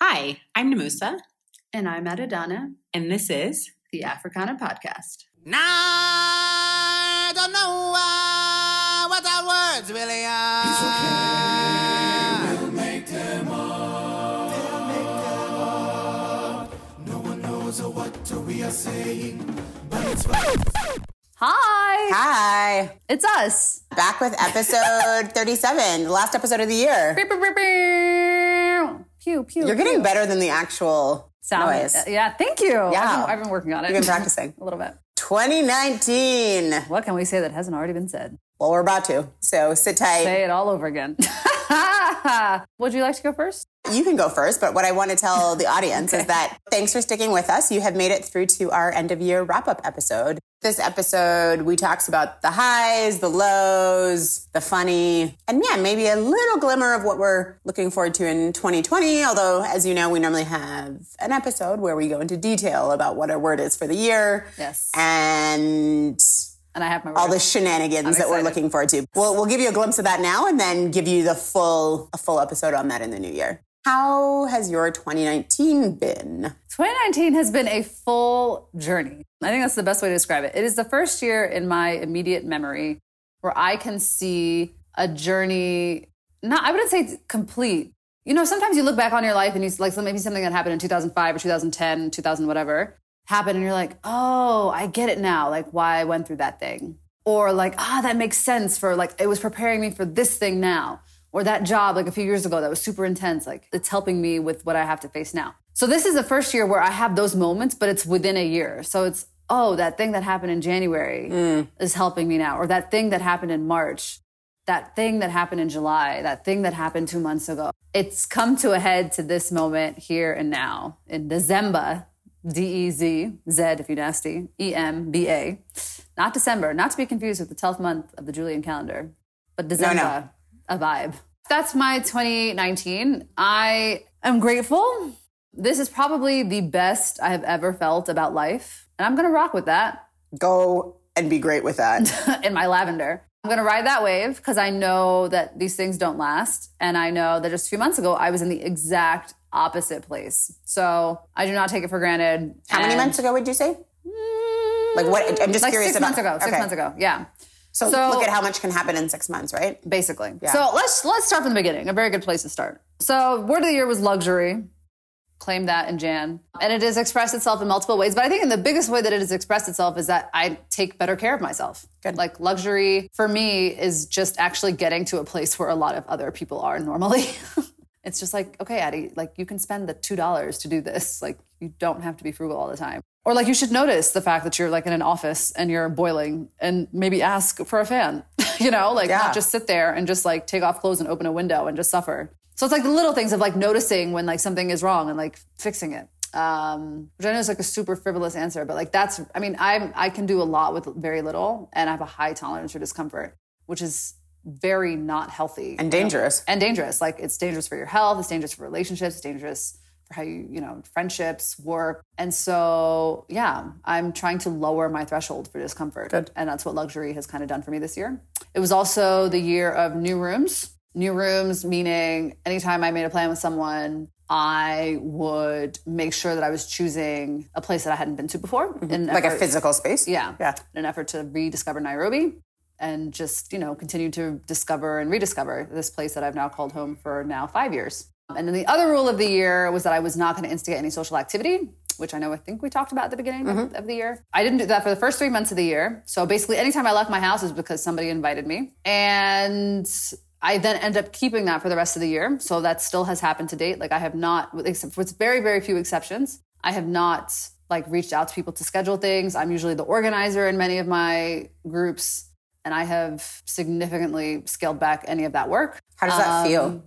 Hi, I'm Nomusa, And I'm Adedana. and this is the Africana Podcast. Nah, I don't know uh, what our words really are. It's okay. We'll make them up. They'll make them up. No one knows what we are saying, but it's right. Hi! Hi. It's us. Back with episode 37, the last episode of the year. Pew, pew. You're getting pew. better than the actual Sound. noise. Yeah, thank you. I've, Yeah. been, I've been working on it. You've been practicing. a little bit. 2019. What can we say that hasn't already been said? Well, we're about to. So sit tight. Say it all over again. Would you like to go first? You can go first, but what I want to tell the audience is that thanks for sticking with us. You have made it through to our end of year wrap up episode. This episode, we talks about the highs, the lows, the funny, and yeah, maybe a little glimmer of what we're looking forward to in 2020. Although, as you know, we normally have an episode where we go into detail about what our word is for the year. Yes. And And I have my all the shenanigans that we're looking forward to. We'll, we'll give you a glimpse of that now and then give you the full a full episode on that in the new year. How has your 2019 been? 2019 has been a full journey. I think that's the best way to describe it. It is the first year in my immediate memory where I can see a journey, not, I wouldn't say complete. You know, sometimes you look back on your life and you like maybe something that happened in 2005 or 2010, 2000, whatever happened, and you're like, oh, I get it now, like why I went through that thing. Or like, ah, that makes sense for like, it was preparing me for this thing now. Or that job like a few years ago that was super intense, like it's helping me with what I have to face now. So this is the first year where I have those moments, but it's within a year. So it's, oh, that thing that happened in January is helping me now. Or that thing that happened in March, that thing that happened in July, that thing that happened two months ago. It's come to a head to this moment here and now in December, D E Z, Z if you're nasty, E M B A. Not December, not to be confused with the 12th month of the Julian calendar, but December, a vibe. That's my 2019. I am grateful. This is probably the best I have ever felt about life. And I'm going to rock with that Go and be great with that. in my lavender. I'm going to ride that wave because I know that these things don't last. And I know that just a few months ago, I was in the exact opposite place. So I do not take it for granted. How many months ago would you say? Like what? I'm just Like curious six about. months ago. Six Okay. months ago. Yeah. So, So- look at how much can happen in six months, right? basically. Yeah. So let's let's start from the beginning. A very good place to start. So word of the year was luxury. Claimed that in Jan, and it has expressed itself in multiple ways. But I think in the biggest way that it has expressed itself is that I take better care of myself. Good. Like luxury for me is just actually getting to a place where a lot of other people are normally. it's just like, okay, Addie, like you can spend the two dollars to do this. Like you don't have to be frugal all the time. Or like you should notice the fact that you're like in an office and you're boiling and maybe ask for a fan. you know, like Yeah. not just sit there and just like take off clothes and open a window and just suffer. So it's like the little things of like noticing when like something is wrong and like fixing it. Um, which I know is like a super frivolous answer, but like that's I mean, I I can do a lot with very little and I have a high tolerance for discomfort, which is very not healthy And dangerous. and dangerous. Like it's dangerous for your health, it's dangerous for relationships, it's dangerous for how you, you know, friendships, work. And so, yeah, I'm trying to lower my threshold for discomfort. Good. And that's what luxury has kind of done for me this year. It was also the year of new rooms. New rooms meaning anytime I made a plan with someone, I would make sure that I was choosing a place that I hadn't been to before. Mm-hmm. in an Like a physical space. yeah. Yeah. In an effort to rediscover Nairobi and just, you know, continue to discover and rediscover this place that I've now called home for now five years. And then the other rule of the year was that I was not going to instigate any social activity, which I know I think we talked about at the beginning of, mm-hmm. of the year. I didn't do that for the first three months of the year. So basically, anytime I left my house is because somebody invited me. And I then end up keeping that for the rest of the year. So that still has happened to date. Like I have not, except with very, very few exceptions, I have not like reached out to people to schedule things. I'm usually the organizer in many of my groups, and I have significantly scaled back any of that work. How does that Um, feel?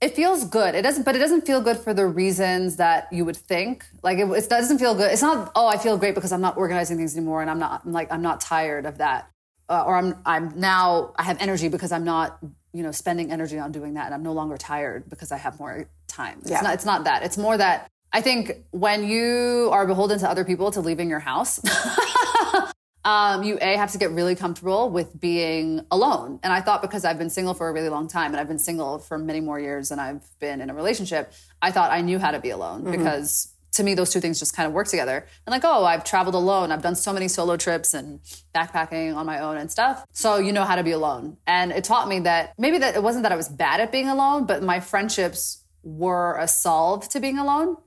It feels good. It doesn't, but it doesn't feel good for the reasons that you would think. Like it, it doesn't feel good. It's not. Oh, I feel great because I'm not organizing things anymore, and I'm not. I'm like I'm not tired of that, uh, or I'm I'm now I have energy because I'm not you know spending energy on doing that, and I'm no longer tired because I have more time. It's Yeah. not. It's not that. It's more that I think when you are beholden to other people to leaving your house. um, you a have to get really comfortable with being alone. And I thought because I've been single for a really long time, and I've been single for many more years than I've been in a relationship, I thought I knew how to be alone because to me those two things just kind of work together. And like, oh, I've traveled alone. I've done so many solo trips and backpacking on my own and stuff. So you know how to be alone. And it taught me that maybe that it wasn't that I was bad at being alone, but my friendships were a solve to being alone.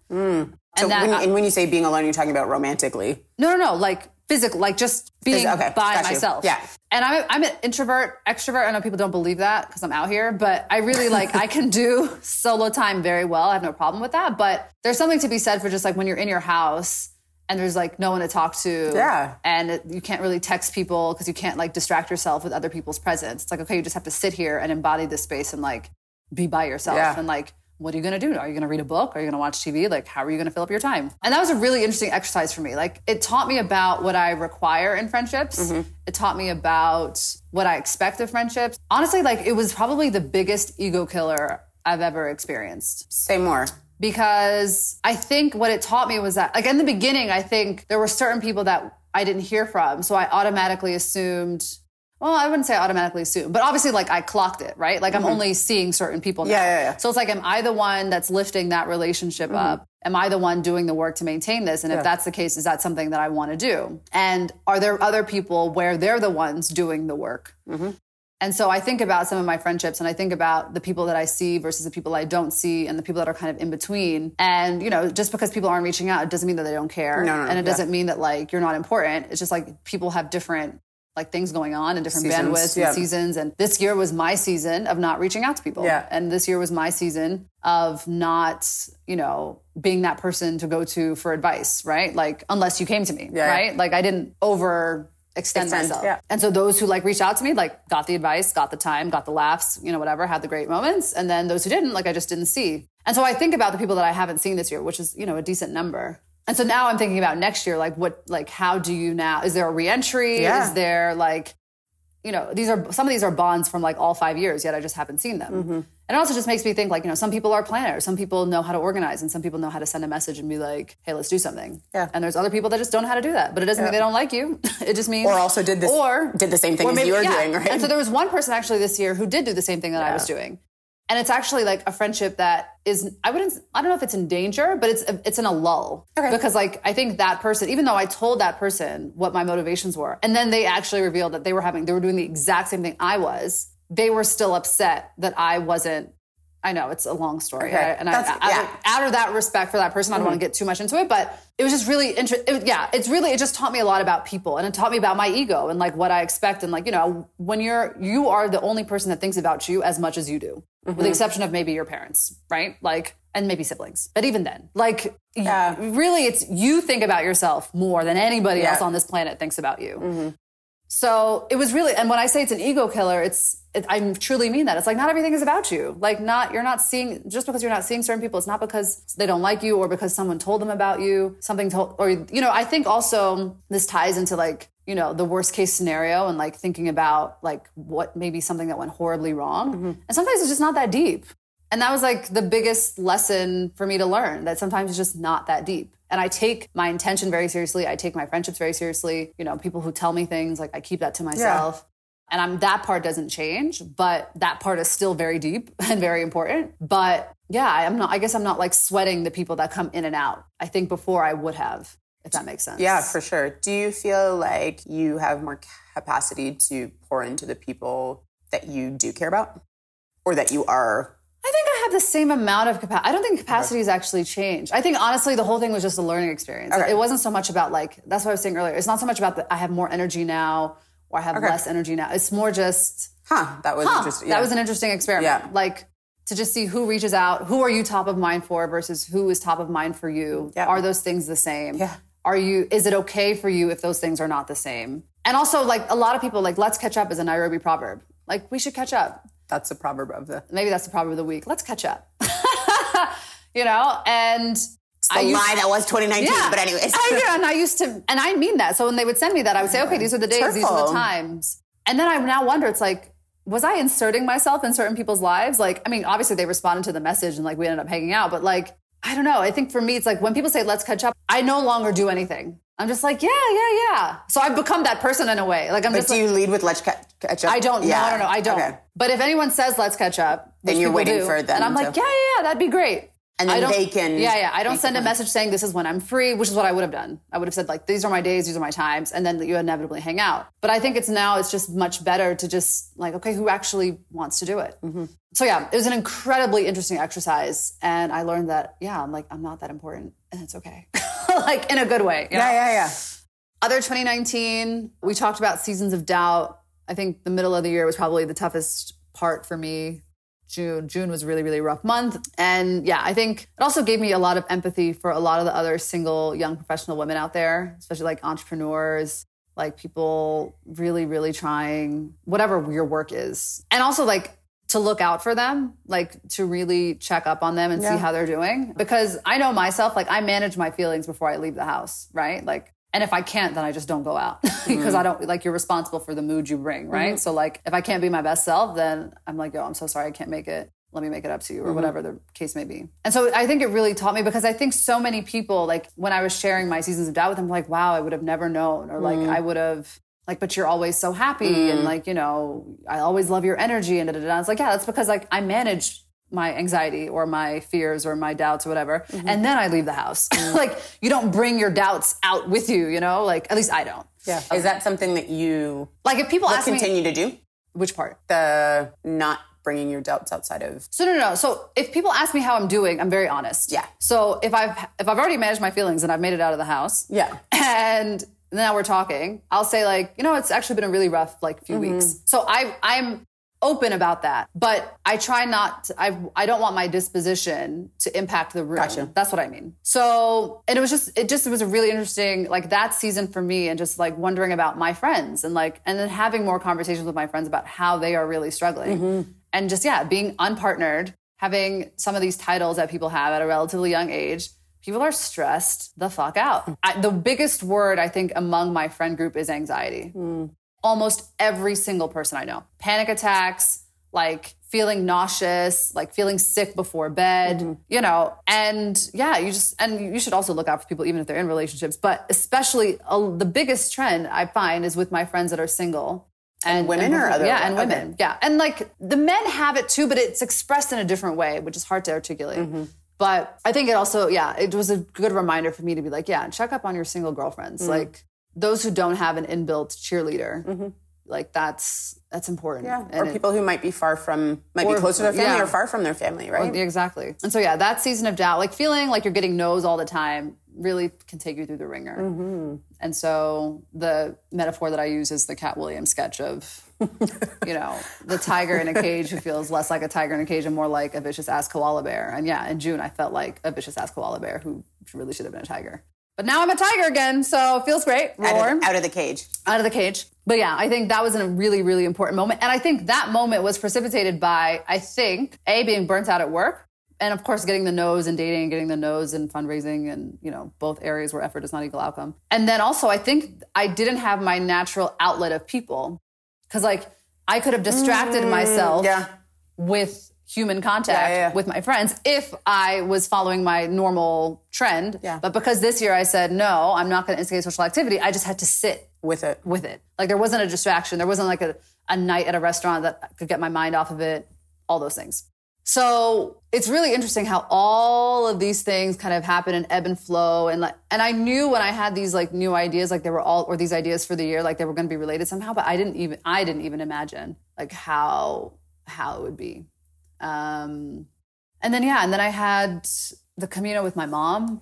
So and that when, and when you say being alone, you're talking about romantically. No, no, no. Like physical, like just being okay, by got you. myself. Yeah. And I'm, I'm an introvert, extrovert. I know people don't believe that because I'm out here, but I really like, I can do solo time very well. I have no problem with that. But there's something to be said for just like when you're in your house and there's like no one to talk to. Yeah. And it, you can't really text people because you can't like distract yourself with other people's presence. It's like, okay, you just have to sit here and embody this space and like be by yourself. Yeah. And like, what are you going to do? Are you going to read a book? Are you going to watch TV? Like, how are you going to fill up your time? And that was a really interesting exercise for me. Like, it taught me about what I require in friendships. Mm-hmm. It taught me about what I expect of friendships. Honestly, like, it was probably the biggest ego killer I've ever experienced Say more. because I think what it taught me was that, like, in the beginning, I think there were certain people that I didn't hear from. So I automatically assumed, well, I wouldn't say automatically assumed, but obviously, like, I clocked it, right? Like, I'm only seeing certain people now. Mm-hmm. Yeah, yeah, yeah. So it's like, am I the one that's lifting that relationship Mm-hmm. up? Am I the one doing the work to maintain this? And if that's the case, is that something that I want to do? And are there other people where they're the ones doing the work? Mm-hmm. And so I think about some of my friendships and I think about the people that I see versus the people I don't see and the people that are kind of in between. And, you know, just because people aren't reaching out, it doesn't mean that they don't care. No, no, and it yeah. doesn't mean that like you're not important. It's just like people have different like things going on and different Seasons, bandwidths yeah. and seasons. And this year was my season of not reaching out to people. Yeah. And this year was my season of not, you know, being that person to go to for advice, right? Like unless you came to me, Yeah. right? Like I didn't over extend, myself. And so those who like reached out to me, like got the advice, got the time, got the laughs, you know, whatever, had the great moments. And then those who didn't, like I just didn't see. And so I think about the people that I haven't seen this year, which is, you know, a decent number. And so now I'm thinking about next year, like what, like how do you now, is there a reentry? Yeah. Is there like, you know, these are, some of these are bonds from like all five years, yet I just haven't seen them. Mm-hmm. And it also just makes me think like, you know, some people are planners, some people know how to organize, and some people know how to send a message and be like, hey, let's do something. Yeah. And there's other people that just don't know how to do that. But it doesn't mean they don't like you. it just means Or also did this, or did the same thing as maybe- you were yeah. doing, right? And so there was one person actually this year who did do the same thing that I was doing. And it's actually like a friendship that is I wouldn't I don't know if it's in danger, but it's it's in a lull. Okay. Because like I think that person, even though I told that person what my motivations were, and then they actually revealed that they were having they were doing the exact same thing I was, they were still upset that I wasn't I know it's a long story, Okay. I- and I, out, yeah. of, out of that respect for that person, I don't want to mm-hmm. get too much into it, but it was just really interesting. Yeah, it's really it just taught me a lot about people, and it taught me about my ego and like what I expect, and like you know when you're you are the only person that thinks about you as much as you do, with the mm-hmm. exception of maybe your parents, right? Like and maybe siblings, but even then, like Yeah. really, it's you think about yourself more than anybody Yeah. else on this planet thinks about you. Mm-hmm. So it was really, and when I say it's an ego killer, it's it, I truly mean that. It's like not everything is about you. Like not you're not seeing just because you're not seeing certain people. It's not because they don't like you or because someone told them about you. Something told, or you know, I think also this ties into like you know the worst case scenario and like thinking about like what maybe something that went horribly wrong. Mm-hmm. And sometimes it's just not that deep. And that was like the biggest lesson for me to learn that sometimes it's just not that deep. And I take my intention very seriously. I take my friendships very seriously. You know, people who tell me things, like I keep that to myself. And I'm that part doesn't change, but that part is still very deep and very important. But yeah, I'm not I guess I'm not like sweating the people that come in and out. I think before I would have, if that makes sense. Yeah, for sure. Do you feel like you have more capacity to pour into the people that you do care about? Or that you are I think I have the same amount of capacity. I don't think capacity has actually changed. I think honestly, the whole thing was just a learning experience. Okay. It wasn't so much about like that's what I was saying earlier. It's not so much about that I have more energy now or I have less energy now. It's more just huh, that was huh, interesting. that was an interesting experiment. Yeah. Like to just see who reaches out, who are you top of mind for versus who is top of mind for you. Yeah. Are those things the same? Yeah. Are you is it okay for you if those things are not the same? And also like a lot of people like let's catch up is a Nairobi proverb. Like we should catch up That's the proverb of the maybe that's the proverb of the week. Let's catch up. you know, and the used- lie that was 2019. But anyways. I do, and I used to, and I mean that. So when they would send me that, I would say, okay, these are the days, these are the times. And then I now wonder, it's like, was I inserting myself in certain people's lives? Like, I mean, obviously they responded to the message and like we ended up hanging out, but like, I don't know. I think for me, it's like when people say, let's catch up, I no longer do anything I'm just like, yeah, yeah, yeah. So I've become that person in a way. Like I'm But just do like, you lead with let's ca- catch up? I don't. Yeah. No, no, no, I don't. Okay. But if anyone says let's catch up, Then you're waiting do, for them and I'm like, to- yeah, yeah, yeah, that'd be great. And then I don't, they can Yeah, yeah. I don't send a message saying this is when I'm free, which is what I would have done. I would have said like these are my days, these are my times, and then you inevitably hang out. But I think it's now it's just much better to just like okay, who actually wants to do it? Mm-hmm. So yeah, it was an incredibly interesting exercise, and I learned that yeah, I'm like I'm not that important, and it's okay, like in a good way. you know? Yeah, yeah, yeah. Other 2019, we talked about seasons of doubt. I think the middle of the year was probably the toughest part for me. June June was a really really rough month, and yeah, I think it also gave me a lot of empathy for a lot of the other single young professional women out there, especially like entrepreneurs, like people really really trying whatever your work is, and also like to look out for them, like to really check up on them and see how they're doing. Because I know myself, like I manage my feelings before I leave the house, right? Like, and if I can't, then I just don't go out because I mm-hmm. don't like you're responsible for the mood you bring, right? Mm-hmm. So like if I can't be my best self, then I'm like, yo, I'm so sorry, I can't make it. Let me make it up to you, or mm-hmm. whatever the case may be. And so I think it really taught me because I think so many people, like when I was sharing my seasons of doubt with them, like, wow, I would have never known, or like I would have like, but you're always so happy and like, you know, I always love your energy and da, da, da. It's like, yeah, that's because like I manage my anxiety or my fears or my doubts or whatever. And then I leave the house. like you don't bring your doubts out with you, you know, like at least I don't. Yeah. Is that something that you Like if people will ask me continue to do? which part. The not bringing your doubts outside of So no, no, no. So if people ask me how I'm doing, I'm very honest. Yeah. So if I've if I've already managed my feelings and I've made it out of the house, Yeah. and now we're talking, I'll say like, you know, it's actually been a really rough like few Mm-hmm. weeks. So I I'm open about that, but I try not. To, I I don't want my disposition to impact the room. Gotcha. That's what I mean. So and it was just it just it was a really interesting like that season for me, and just like wondering about my friends and like and then having more conversations with my friends about how they are really struggling, Mm-hmm. and just yeah, being unpartnered, having some of these titles that people have at a relatively young age people are stressed the fuck out. I, the biggest word I think among my friend group is anxiety. Almost every single person I know, panic attacks, like feeling nauseous, like feeling sick before bed, you know, and yeah, you just, and you should also look out for people even if they're in relationships, but especially uh, the biggest trend I find is with my friends that are single. And, women or other- Yeah, and okay. women. Yeah. And like the men have it too, but it's expressed in a different way, which is hard to articulate. Mm-hmm. But I think it also, yeah, it was a good reminder for me to be like, yeah, check up on your single girlfriends. Mm. Like those who don't have an inbuilt cheerleader, like that's that's important. Mm-hmm. Yeah. And Or it- people who might be far from, might Or- be close to their family yeah. or far from their family, right? Exactly. And so yeah, that season of doubt, like feeling like you're getting no's all the time, really can take you through the ringer. Mm-hmm. And so the metaphor that I use is the Katt Williams sketch of, you know, the tiger in a cage who feels less like a tiger in a cage and more like a vicious ass koala bear. And yeah, in June I felt like a vicious ass koala bear who really should have been a tiger. But now I'm a tiger again, so it feels great. Out Roar of, out of the cage. out of the cage. But yeah, I think that was a really, really important moment. And I think that moment was precipitated by, I think, A, being burnt out at work. And of course, getting the nose and dating, getting the nose and fundraising, and you know, both areas where effort is not equal outcome. And then also, I think I didn't have my natural outlet of people, because like I could have distracted mm, myself Yeah. with human contact Yeah, yeah, with my friends if I was following my normal trend. Yeah. But because this year I said, no, I'm not going to instigate social activity, I just had to sit With it. with it. Like there wasn't a distraction. There wasn't like a, a night at a restaurant that could get my mind off of it, all those things. So it's really interesting how all of these things kind of happen in ebb and flow. And like, and I knew when I had these like new ideas, like they were all, or these ideas for the year, like they were going to be related somehow, but I didn't even, I didn't even imagine like how, how it would be. Um, and then, yeah, and then I had the Camino with my mom.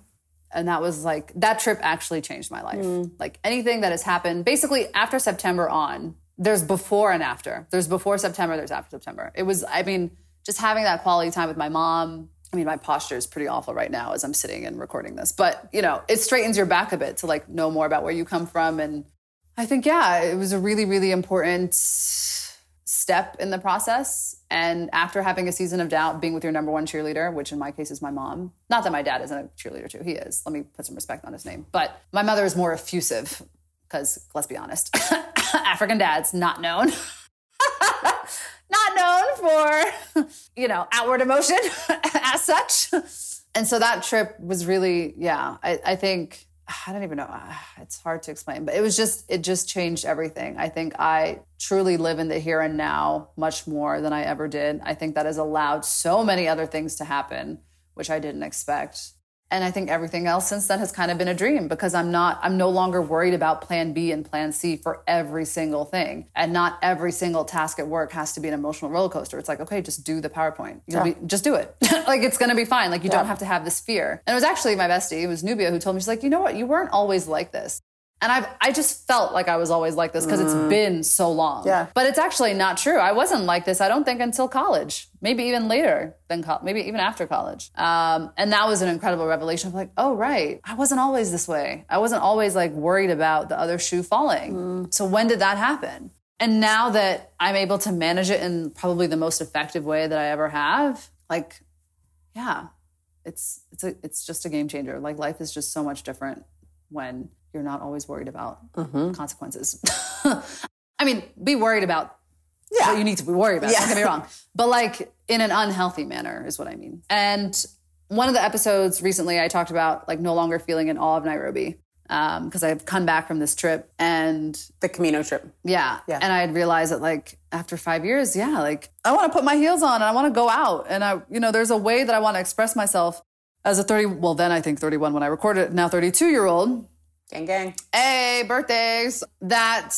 And that was like, that trip actually changed my life. Like anything that has happened, basically after September on, there's before and after. There's before September, there's after September. It was, I mean, just having that quality time with my mom. I mean, my posture is pretty awful right now as I'm sitting and recording this, but you know, it straightens your back a bit to like know more about where you come from. And I think, yeah, it was a really, really important step in the process. And after having a season of doubt, being with your number one cheerleader, which in my case is my mom, not that my dad isn't a cheerleader too, he is. Let me put some respect on his name. But my mother is more effusive because let's be honest, African dads not known. not known for, you know, outward emotion as such. And so that trip was really, yeah, I, I think I don't even know. Ah, It's hard to explain, but it was just it just changed everything. I think I truly live in the here and now much more than I ever did. I think that has allowed so many other things to happen which I didn't expect. And I think everything else since then has kind of been a dream because I'm not I'm no longer worried about plan B and plan C for every single thing. And not every single task at work has to be an emotional roller coaster. It's like, okay, just do the PowerPoint. You'll be just do it. like it's gonna be fine. Like you don't have to have this fear. And it was actually my bestie, it was Nubia who told me, she's like, you know what, you weren't always like this. And I've I just felt like I was always like this because it's been so long. Yeah. But it's actually not true. I wasn't like this, I don't think, until college. Maybe even later than college, maybe even after college. Um, and that was an incredible revelation of like, oh, right. I wasn't always this way. I wasn't always like worried about the other shoe falling. So when did that happen? And now that I'm able to manage it in probably the most effective way that I ever have, like, yeah, it's it's a, it's just a game changer. Like life is just so much different when you're not always worried about mm-hmm. consequences. I mean, be worried about Yeah. what you need to be worried about. Don't get me wrong, but like in an unhealthy manner is what I mean. And one of the episodes recently, I talked about like no longer feeling in awe of Nairobi um, because I've come back from this trip and The Camino trip. yeah. Yeah. And I had realized that like after five years, yeah, like I want to put my heels on and I want to go out. And I, you know, there's a way that I want to express myself as a 30, well, then I think 31 when I recorded it, now 32 year old. Gang, gang. Hey, birthdays. That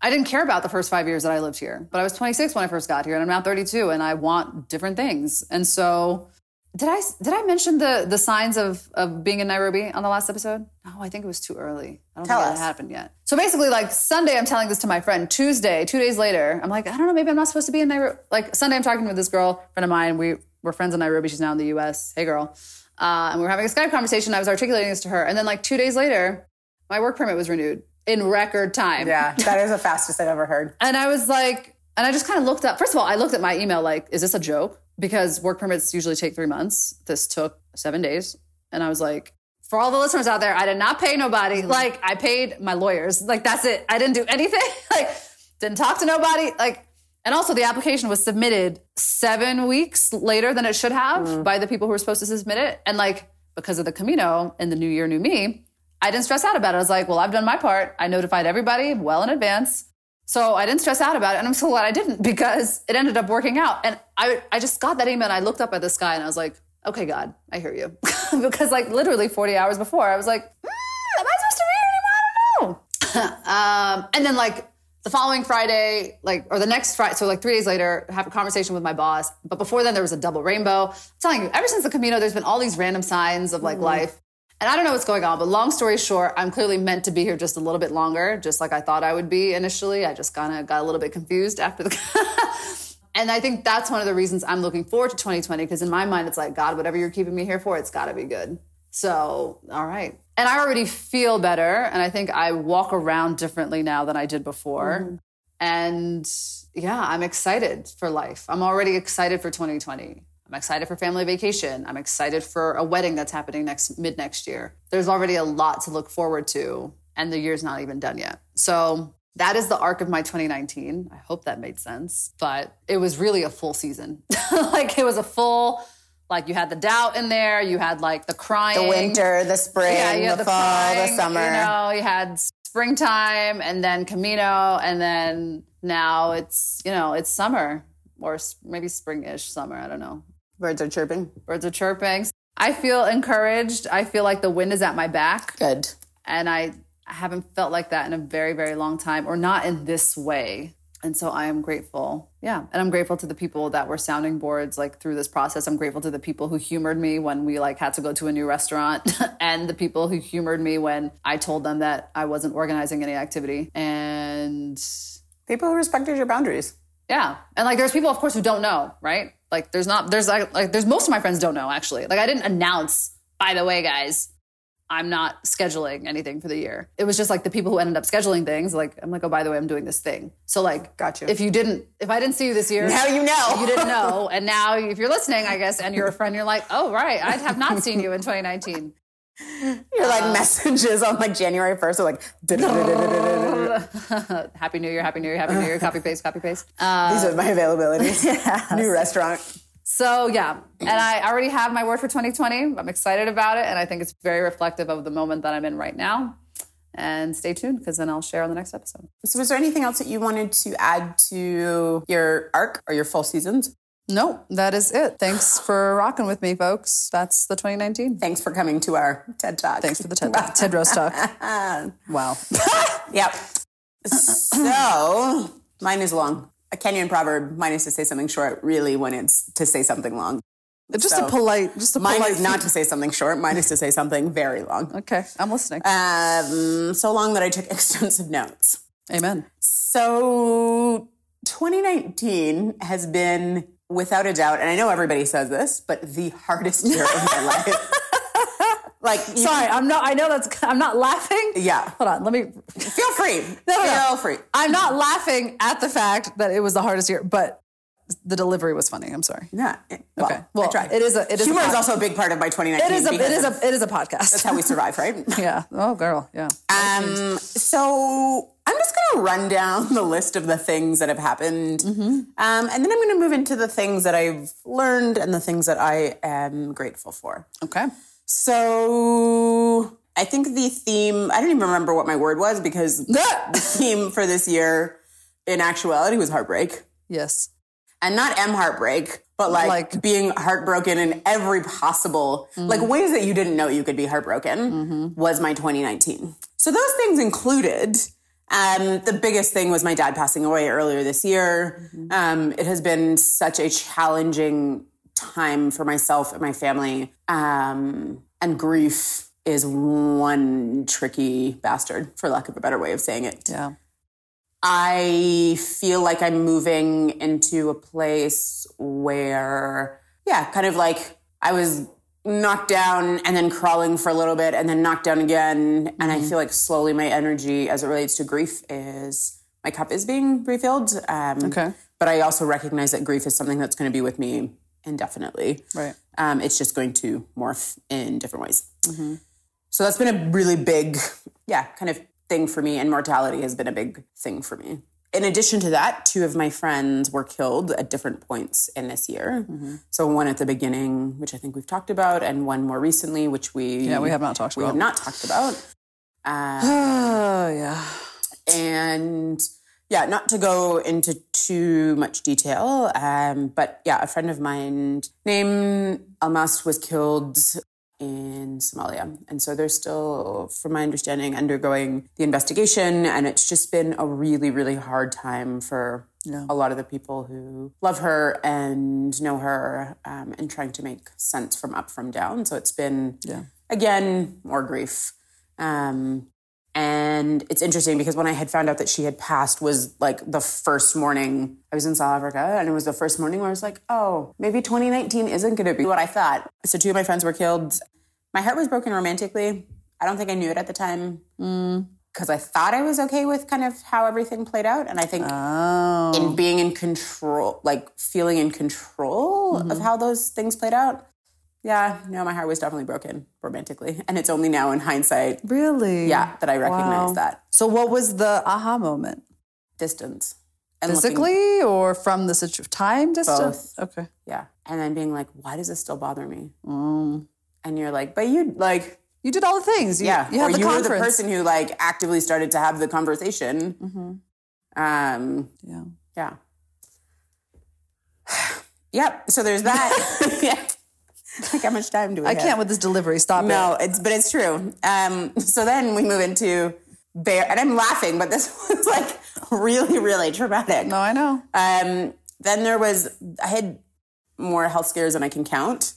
I didn't care about the first five years that I lived here, but I was 26 when I first got here and I'm now 32 and I want different things. And so did I did I mention the the signs of of being in Nairobi on the last episode? No, I think it was too early. I don't Tell think us. it happened yet. So basically, like Sunday, I'm telling this to my friend. Tuesday, two days later, I'm like, I don't know, maybe I'm not supposed to be in Nairobi. Like Sunday, I'm talking with this girl, friend of mine. We we're friends in Nairobi. She's now in the U.S. Hey, girl. Uh, and we were having a Skype conversation. I was articulating this to her, and then like two days later, my work permit was renewed in record time. Yeah, that is the fastest I've ever heard. And I was like, and I just kind of looked up. First of all, I looked at my email like, is this a joke? Because work permits usually take three months. This took seven days. And I was like, for all the listeners out there, I did not pay nobody. Mm-hmm. Like, I paid my lawyers. Like, that's it. I didn't do anything. like, didn't talk to nobody. Like, and also the application was submitted seven weeks later than it should have mm. by the people who were supposed to submit it. And like, because of the Camino and the new year, new me, I didn't stress out about it. I was like, well, I've done my part. I notified everybody well in advance. So I didn't stress out about it. And I'm so glad I didn't because it ended up working out. And I, I just got that email and I looked up at the sky and I was like, okay, God, I hear you. because like literally 40 hours before, I was like, mm, am I supposed to be here anymore? I don't know. um, and then like the following Friday, like, or the next Friday, so like three days later, have a conversation with my boss. But before then, there was a double rainbow. I'm telling you, ever since the Camino, there's been all these random signs of like life. And I don't know what's going on, but long story short, I'm clearly meant to be here just a little bit longer, just like I thought I would be initially. I just kind of got a little bit confused after the. and I think that's one of the reasons I'm looking forward to 2020, because in my mind, it's like, God, whatever you're keeping me here for, it's got to be good. So, all right. And I already feel better. And I think I walk around differently now than I did before. Mm-hmm. And yeah, I'm excited for life. I'm already excited for 2020. I'm excited for family vacation. I'm excited for a wedding that's happening next mid next year. There's already a lot to look forward to, and the year's not even done yet. So that is the arc of my 2019. I hope that made sense. But it was really a full season. like it was a full, like you had the doubt in there, you had like the crying, The winter, the spring, yeah, you the, had the fall, crying, the summer. You know, you had springtime and then Camino, and then now it's you know it's summer or maybe springish summer. I don't know. Birds are chirping. Birds are chirping. I feel encouraged. I feel like the wind is at my back, Good. and I haven't felt like that in a very very long time, or not in this way. And so I am grateful. Yeah. And I'm grateful to the people that were sounding boards like through this process. I'm grateful to the people who humored me when we like had to go to a new restaurant and the people who humored me when I told them that I wasn't organizing any activity. And People who respected your boundaries. Yeah. And like there's people of course who don't know, right? Like there's not there's like, like there's most of my friends don't know actually. Like I didn't announce, by the way, guys, I'm not scheduling anything for the year. It was just like the people who ended up scheduling things, like I'm like, oh by the way, I'm doing this thing. So like Got you. if you didn't if I didn't see you this year Now you know. you didn't know. And now if you're listening, I guess, and you're a friend, you're like, oh right, I have not seen you in 2019. Your like uh, messages on like January 1st are like. happy New Year, Happy New Year, Happy New Year, copy paste, copy paste. Uh, these are my availabilities. New restaurant. So yeah, and I already have my word for 2020. I'm excited about it, and I think it's very reflective of the moment that I'm in right now. And stay tuned because then I'll share on the next episode. So, was there anything else that you wanted to add to your arc or your full seasons? No, that is it. Thanks for rocking with me, folks. That's the 2019. Thanks for coming to our TED Talk. Thanks for the TED, Talk. TED Roast talk. Wow. Yep. So, mine is long. A Kenyan proverb, mine is to say something short, really, when it's to say something long. Just So, a polite, just a Mine is not to say something short, mine is to say something very long. Okay, I'm listening. Um, so long that I took extensive notes. Amen. So 2019 has been, without a doubt, and I know everybody says this, but the hardest year of my life. Like, Sorry, I'm not. I know that's. I'm not laughing. yeah. Hold on. Let me. Feel free. No, no, no. Feel free. I'm not laughing at the fact that it was the hardest year, but the delivery was funny. I'm sorry. Yeah. Well, Okay. Well, I tried. it is a- it is a Humor is also a big part of my 2019. It is a. It is a. It is a podcast. That's how we survive, right? yeah. Oh, girl. Yeah. Um, so I'm just going to run down the list of the things that have happened. Mm-hmm. Um, and then I'm going to move into the things that I've learned and the things that I am grateful for. Okay. So I think the theme, I don't even remember what my word was because the theme for this year in actuality was heartbreak. yes. And not M heartbreak, but like, Like- being heartbroken in every possible, like ways that you didn't know you could be heartbroken was my 2019. So those things included, um, the biggest thing was my dad passing away earlier this year. Um, it has been such a challenging time for myself and my family. Um, and grief is one tricky bastard, for lack of a better way of saying it. Yeah. I feel like I'm moving into a place where, yeah, kind of like I was knocked down and then crawling for a little bit and then knocked down again. And I feel like slowly my energy as it relates to grief is my cup is being refilled. Um, Okay. But I also recognize that grief is something that's going to be with me indefinitely. Right. Um, it's just going to morph in different ways. So that's been a really big, yeah, kind of thing for me. And mortality has been a big thing for me. In addition to that, two of my friends were killed at different points in this year. So one at the beginning, which I think we've talked about, and one more recently, which we Yeah, we have not talked about. we about. have not talked about. Uh, Oh yeah. and yeah, not to go into too much detail, um, but yeah, a friend of mine named Almas was killed in Somalia. And so they're still, from my understanding, undergoing the investigation. And it's just been a really, really hard time for Yeah. a lot of the people who love her and know her um, and trying to make sense from up from down. So it's been, Yeah. again, more grief. Um, and it's interesting because when I had found out that she had passed was like the first morning I was in South Africa and it was the first morning where I was like, oh, maybe 2019 isn't going to be what I thought. So two of my friends were killed. My heart was broken romantically. I don't think I knew it at the time mm, because I thought I was okay with kind of how everything played out. And I think Oh. in being in control, like feeling in control mm-hmm. of how those things played out. Yeah, no, my heart was definitely broken romantically. And it's only now in hindsight, Really? yeah, that I recognize Wow. that So what was the aha moment? distance. And looking- Physically or from the situ- time distance? Both. Okay. yeah. And then being like, why does this still bother me? Mm. And you're like, but you, like, You did all the things. You, yeah. You had or the you were the person who, like, actively started to have the conversation. Mm-hmm. Um, Yeah. Yeah. yep. So there's that. yeah. Like how much time do we I have? can't with this delivery. Stop No, it. it's but it's true. Um, so then we move into bear, and I'm laughing, but this was like really, really traumatic. No, I know. Um, then there was I had more health scares than I can count.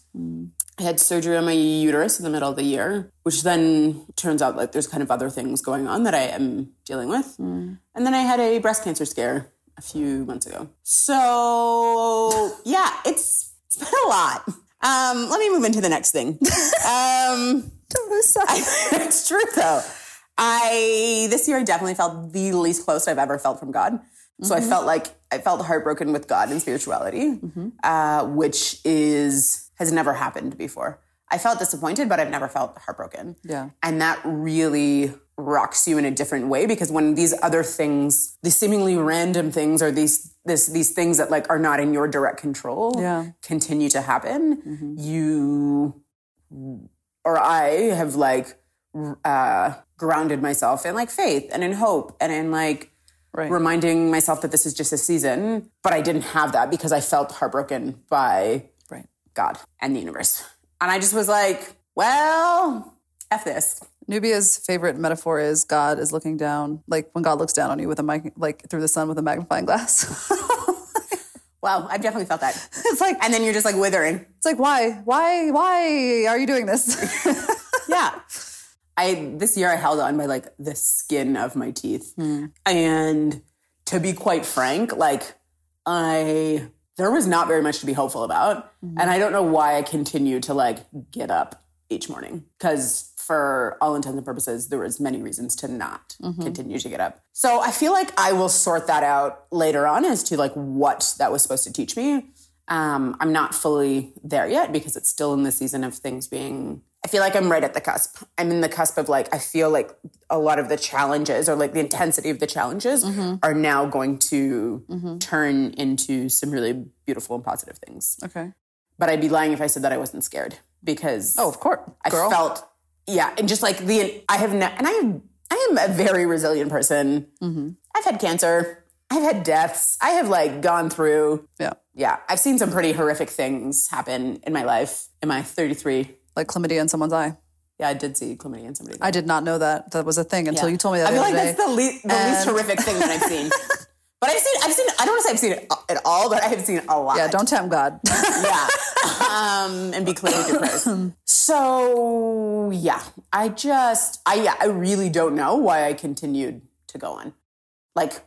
I had surgery on my uterus in the middle of the year, which then turns out like there's kind of other things going on that I am dealing with. And then I had a breast cancer scare a few months ago. So yeah, it's it's been a lot. Um, let me move into the next thing. Um, it's true though. I this year I definitely felt the least close I've ever felt from God. So I felt like I felt heartbroken with God and spirituality, uh, which is has never happened before. I felt disappointed, but I've never felt heartbroken. Yeah. And that really rocks you in a different way because when these other things, these seemingly random things or these this these things that like are not in your direct control Yeah. continue to happen, you or I have like uh, grounded myself in like faith and in hope and in like Right. reminding myself that this is just a season. But I didn't have that because I felt heartbroken by Right. God and the universe. And I just was like, well, F this. Nubia's favorite metaphor is God is looking down, like when God looks down on you with a mic, like through the sun with a magnifying glass. wow, I've definitely felt that. it's like, And then you're just like withering. it's like, why, why, why are you doing this? Yeah. I this year I held on by like the skin of my teeth. Hmm. And to be quite frank, like I there was not very much to be hopeful about. Mm-hmm. And I don't know why I continue to like get up each morning cuz for all intents and purposes there was many reasons to not mm-hmm. continue to get up. So I feel like I will sort that out later on as to like what that was supposed to teach me. Um, I'm not fully there yet because it's still in the season of things being. I feel like I'm right at the cusp. I'm in the cusp of like, I feel like a lot of the challenges or like the intensity of the challenges mm-hmm. are now going to mm-hmm. turn into some really beautiful and positive things. okay. But I'd be lying if I said that I wasn't scared because Oh, of course. I felt, yeah, and just like the, I have, ne- and I am, I am a very resilient person. Mm-hmm. I've had cancer. I've had deaths. I have like gone through yeah. yeah, I've seen some pretty horrific things happen in my life. In my 33, Like chlamydia in someone's eye. yeah, I did see chlamydia in somebody. I did not know that that was a thing until Yeah. you told me that I feel like day. that's the, le- the least horrific thing that I've seen. but I've seen, I've seen. I don't want to say I've seen it at all, but I have seen a lot. yeah, don't tempt God. yeah. Um, and be clear with your prayers. So yeah, I just, I yeah, I really don't know why I continued to go on. Like,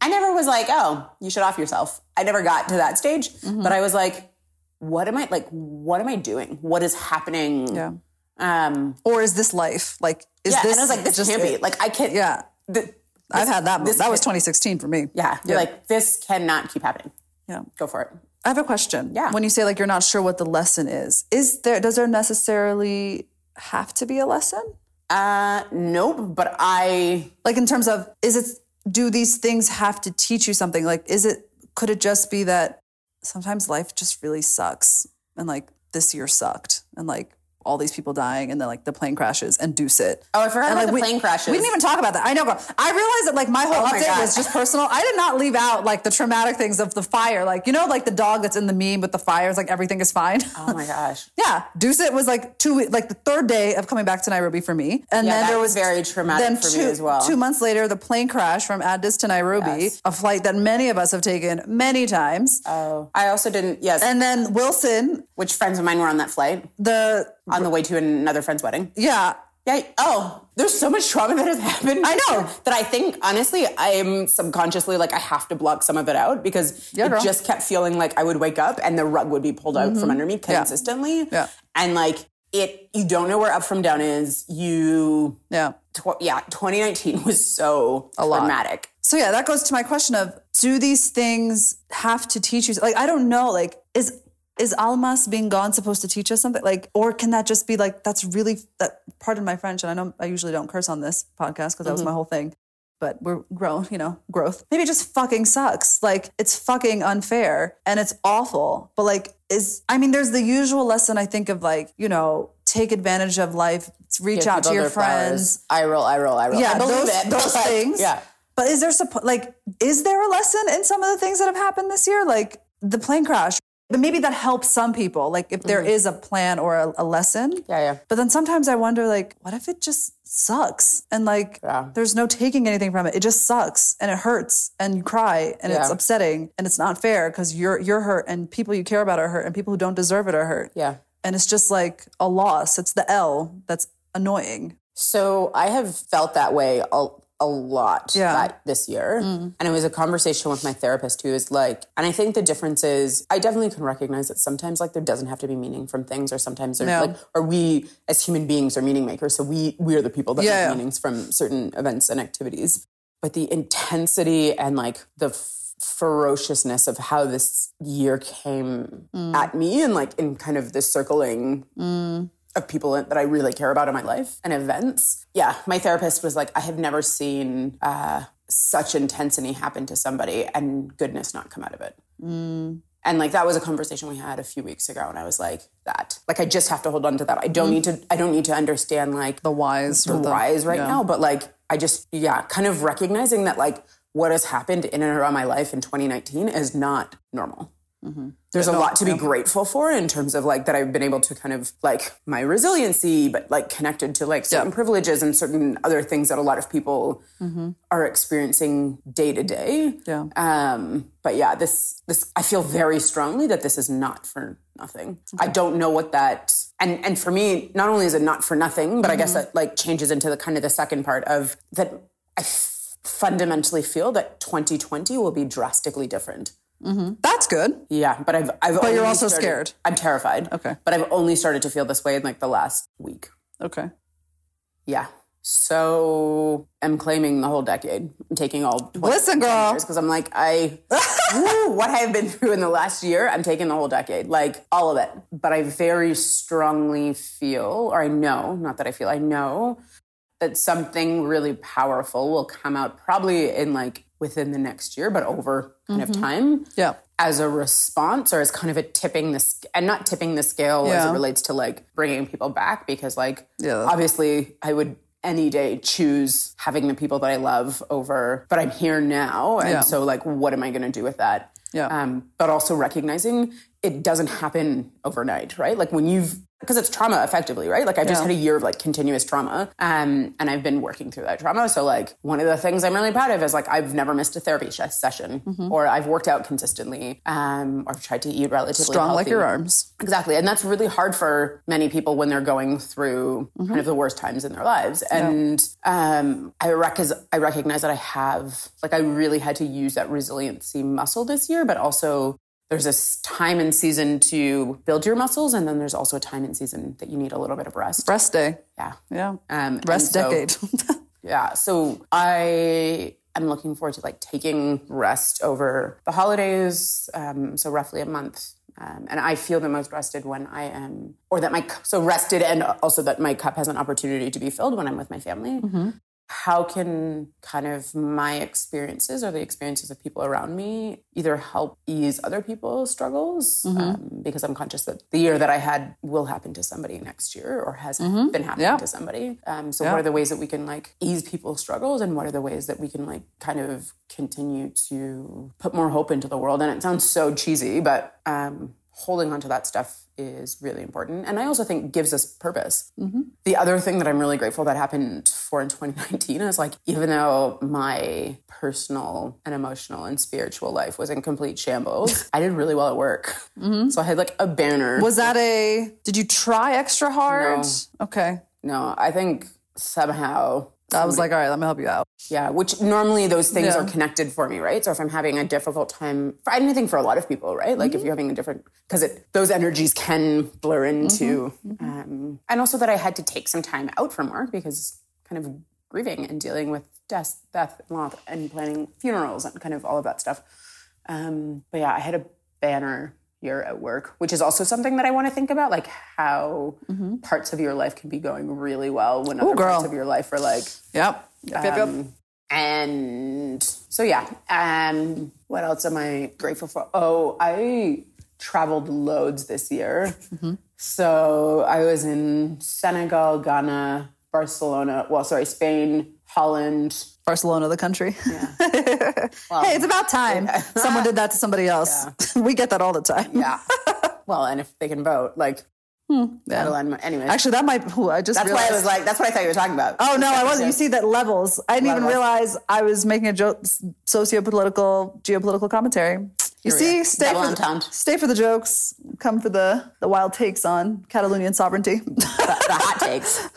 I never was like, oh, you should off yourself. I never got to that stage, Mm-hmm. but I was like, what am I like? What am I doing? What is happening? yeah. Um, Or is this life? Like, is yeah, this and I was like, this just can't be. Like, I can't. Yeah. The, I've had that. that was 2016 for me. yeah, you're Yeah. like, this cannot keep happening. Yeah. Go for it. I have a question. Yeah. When you say like you're not sure what the lesson is, is there does there necessarily have to be a lesson? Uh, nope. But I Like in terms of is it do these things have to teach you something? Like is it could it just be that sometimes life just really sucks and like this year sucked and like all these people dying and then like the plane crashes and Dusit. Oh, I forgot And, about like, the we- plane crashes. We didn't even talk about that. I know, girl. I realized that like my whole Oh update God. was just personal. I did not leave out like the traumatic things of the fire. Like, you know, like the dog that's in the meme with the fires, like everything is fine. Oh my gosh. Yeah, Dusit was like two, we- like the third day of coming back to Nairobi for me, and Yeah, then there was very traumatic then for me as well. Two months later, the plane crash from Addis to Nairobi, Yes. a flight that many of us have taken many times, Oh, I also didn't. Yes, and then Wilson, which friends of mine were on that flight the on the way to another friend's wedding. yeah, Yeah. Oh, there's so much trauma that has happened. I know. that I think honestly, I'm subconsciously like I have to block some of it out because Yeah, it girl. Mm-hmm. just kept feeling like I would wake up and the rug would be pulled out from under me consistently. Yeah. and like it, you don't know where up from down is. You, yeah. tw- yeah, 2019 was so lot. traumatic. So yeah, that goes to my question of do these things have to teach you like I don't know like is is almas being gone supposed to teach us something like or can that just be like that's really that pardon my french and I know I usually don't curse on this podcast because that was mm-hmm. my whole thing but we're grown you know growth maybe it just fucking sucks like it's fucking unfair and it's awful but like is I mean there's the usual lesson I think of like you know take advantage of life reach Give out to your their flowers. friends I roll, I roll, I roll. yeah, I believe those, it. those things. Yeah. But is there like is there a lesson in some of the things that have happened this year, like the plane crash? But maybe that helps some people, like if there is a plan or a, a lesson. Mm-hmm. Yeah, yeah. But then sometimes I wonder, like, what if it just sucks and like Yeah. there's no taking anything from it? It just sucks and it hurts and you cry and it's upsetting and it's not fair because you're you're hurt and people you care about are hurt and people who don't deserve it are hurt. Yeah. And it's just like a loss. It's the L that's annoying. So I have felt that way a, a lot Yeah. that this year. And it was a conversation with my therapist who is like, and I think the difference is I definitely can recognize that sometimes like there doesn't have to be meaning from things or sometimes there's Yeah. like, or we as human beings are meaning makers. So we, we are the people that Yeah, make meanings from certain events and activities. But the intensity and like the ferociousness of how this year came Mm. at me and like in kind of the circling of people that I really care about in my life and events. Yeah, my therapist was like, I have never seen uh, such intensity happen to somebody and goodness not come out of it. And like that was a conversation we had a few weeks ago, and I was like, that like I just have to hold on to that. I don't need to. I don't need to understand like The whys. the the whys right yeah. now, but like I just yeah, kind of recognizing that like what has happened in and around my life in 2019 is not normal. Mm-hmm. There's a lot to be grateful for in terms of like that I've been able to kind of like my resiliency, but like connected to like certain privileges and certain other things that a lot of people are experiencing day to day. Yeah. Um, but yeah, this this I feel very strongly that this is not for nothing. I don't know what that and and for me, not only is it not for nothing, but I guess that like changes into the kind of the second part of that I f- fundamentally feel that 2020 will be drastically different. Mm-hmm. That's good. Yeah, but I've I've But you're also started- scared. I'm terrified. Okay. But I've only started to feel this way in like the last week. Okay. Yeah. So I'm claiming the whole decade. I'm taking all Listen, girl. because I'm like I woo, what I've been through in the last year. I'm taking the whole decade, like all of it. But I very strongly feel, or I know, not that I feel, I know that something really powerful will come out probably in like within the next year, but over kind Mm-hmm. of time Yeah. as a response or as kind of a tipping the and not tipping the scale as it relates to like bringing people back because like Yeah. obviously I would any day choose having the people that I love over but I'm here now and Yeah. so like what am I going to do with that Yeah. um, but also recognizing it doesn't happen overnight right like when you've because it's trauma effectively right like I've just had a year of like continuous trauma um, and I've been working through that trauma so like one of the things I'm really proud of is like I've never missed a therapy session Mm-hmm. or I've worked out consistently um, or tried to eat relatively Strong like your arms. Exactly. And that's really hard for many people when they're going through Mm-hmm. kind of the worst times in their lives. And um, I, rec- I recognize that I have, like, I really had to use that resiliency muscle this year, but also there's this time and season to build your muscles. And then there's also a time and season that you need a little bit of rest. Rest day. Yeah. Yeah. Um, Rest so- decade. yeah. So I am looking forward to like taking rest over the holidays. Um, so roughly a month. Um, and I feel the most rested when I am, or that my so rested, and also that my cup has an opportunity to be filled when I'm with my family. How can kind of my experiences or the experiences of people around me either help ease other people's struggles? Um, because I'm conscious that the year that I had will happen to somebody next year or has been happening Yeah. to somebody. Um, so, what are the ways that we can like ease people's struggles, and what are the ways that we can like kind of continue to put more hope into the world? And it sounds so cheesy, but um, holding on to that stuff is really important, and I also think gives us purpose. Mm-hmm. The other thing that I'm really grateful that happened for in 2019 is like even though my personal and emotional and spiritual life was in complete shambles, I did really well at work. Mm-hmm. So I had like a banner. Was that a? Did you try extra hard? No. Okay. no, I think somehow I was like, all right, let me help you out. Yeah, which normally those things Yeah. are connected for me, right? So if I'm having a difficult time, for anything for a lot of people, right? Like if Mm-hmm. you're having a different, because it those energies can blur into, Mm-hmm. Um, and also that I had to take some time out from work because kind of grieving and dealing with death, death and loss, and planning funerals and kind of all of that stuff. Um, but yeah, I had a banner year at work, which is also something that I want to think about, like how parts of your life can be going really well when other Mm-hmm. girl. parts of your life are like Yep. Yep. Yep. yep. um, and so yeah. Um, what else am I grateful for? Oh, I traveled loads this year. So I was in Senegal, Ghana, Barcelona. Well, sorry, Spain, Holland. Barcelona, the country. hey, it's about time someone did that to somebody else. we get that all the time. Yeah. well, and if they can vote, like, let alone, anyways. Actually, that might. ooh, I just that's why. I was like, that's what I thought you were talking about. Oh no, I wasn't. You see that levels. I didn't even Levels. realize I was making a joke, socio-political, geopolitical commentary. You see, stay Double for, entendre. stay for the jokes, come for the the wild takes on Catalonian sovereignty. the, the hot takes.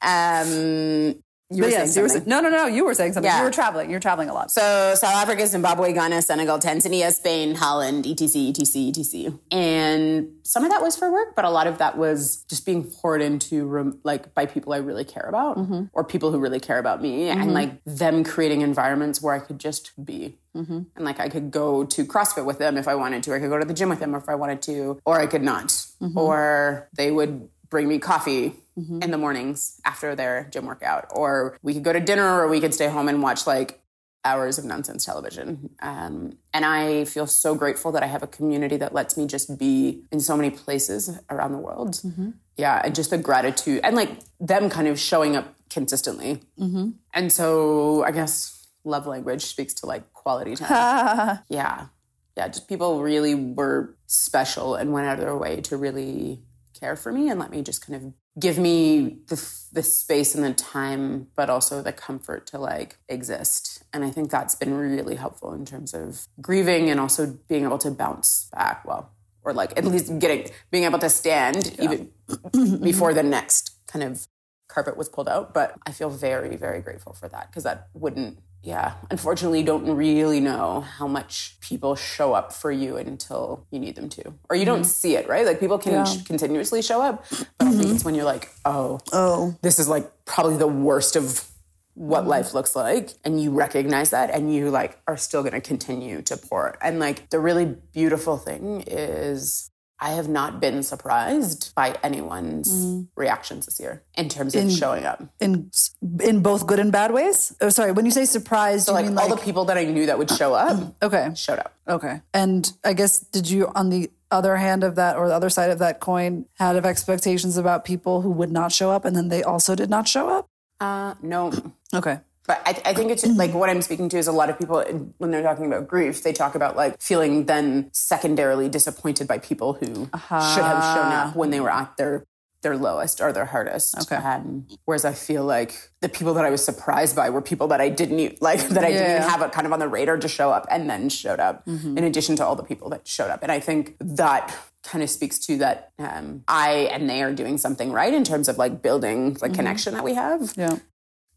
Um, you were saying yes, you were no, no, no. You were saying something. Yeah. You were traveling. You're traveling a lot. So South Africa, Zimbabwe, Ghana, Senegal, Tanzania, Spain, Holland, etc., etc., etc. And some of that was for work, but a lot of that was just being poured into like by people I really care about mm-hmm. or people who really care about me and mm-hmm. like them creating environments where I could just be. Mm-hmm. And like I could go to CrossFit with them if I wanted to, I could go to the gym with them if I wanted to, or I could not. Or they would bring me coffee Mm-hmm. in the mornings after their gym workout, or we could go to dinner, or we could stay home and watch like hours of nonsense television. Um, and I feel so grateful that I have a community that lets me just be in so many places around the world. Mm-hmm. Yeah, and just the gratitude and like them kind of showing up consistently. Mm-hmm. And so I guess love language speaks to like quality time. yeah. Yeah, just people really were special and went out of their way to really care for me and let me just kind of give me the, the space and the time, but also the comfort to like exist. And I think that's been really helpful in terms of grieving and also being able to bounce back well, or like at least getting, being able to stand even before the next kind of carpet was pulled out. But I feel very, very grateful for that because that wouldn't, yeah, unfortunately, you don't really know how much people show up for you until you need them to, or you don't mm-hmm. see it, right? Like people can sh- continuously show up, but I think mm-hmm. it's when you're like, oh, Oh, this is like probably the worst of what mm-hmm. life looks like and you recognize that and you like are still going to continue to pour. And like the really beautiful thing is i have not been surprised by anyone's reactions this year in terms of in, showing up in in both good and bad ways. Oh, sorry. When you say surprised, so you like mean all like the people that i knew that would show up okay, showed up okay. And I guess did you on the other hand of that or the other side of that coin had of expectations about people who would not show up and then they also did not show up? uh no Okay. But I, I think it's like what I'm speaking to is a lot of people when they're talking about grief, they talk about like feeling then secondarily disappointed by people who should have shown up when they were at their their lowest or their hardest. Okay. Um, whereas I feel like the people that I was surprised by were people that I didn't like that I didn't have it kind of on the radar to show up and then showed up in addition to all the people that showed up. And I think that kind of speaks to that um, I and they are doing something right in terms of like building like connection that we have Yeah.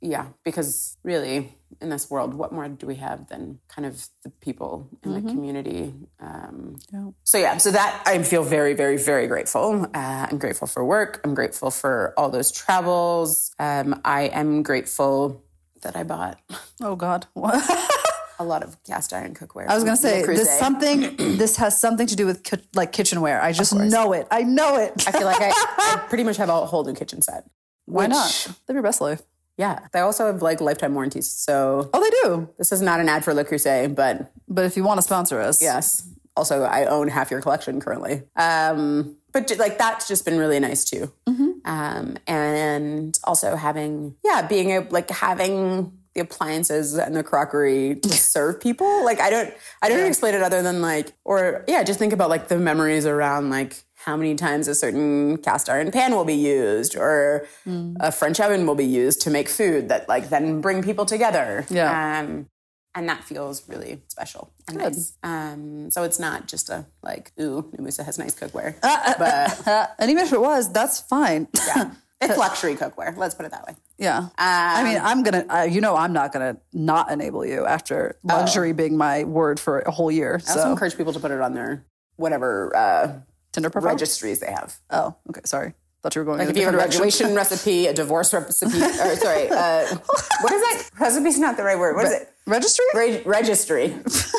Yeah, because really in this world, what more do we have than kind of the people in the community? Um, So yeah, so that I feel very, very, very grateful. Uh, I'm grateful for work. I'm grateful for all those travels. Um, I am grateful that I bought Oh God. What? a lot of cast iron cookware. I was gonna say this something. This has something to do with ki- like kitchenware. I just know it. I know it. I feel like I, I pretty much have a whole new kitchen set. Why which- not? Live your best life. Yeah, they also have like lifetime warranties. So Oh, they do. this is not an ad for Le Creuset, but But if you want to sponsor us, Yes. Also, I own half your collection currently. Um, but like that's just been really nice too. Um, and also having, yeah, being a, like having the appliances and the crockery to serve people. Like I don't, I don't explain it other than like, or yeah, just think about like the memories around like how many times a certain cast iron pan will be used or a French oven will be used to make food that like then bring people together. Yeah. Um, and that feels really special and nice. Um, so it's not just a like, ooh, Nomusa has nice cookware, but Uh, and even if it was, that's fine. yeah, it's luxury cookware. Let's put it that way. Yeah. I mean, I'm going to, uh, you know, I'm not going to not enable you after luxury being my word for a whole year. I also So, encourage people to put it on their whatever uh, Tinder profile. registries they have. Oh, okay. Sorry. Thought you were going Like if you have a graduation recipe, a divorce recipe, or sorry, uh, what is that? Recipe's not the right word. What is it? Registry? Re- registry.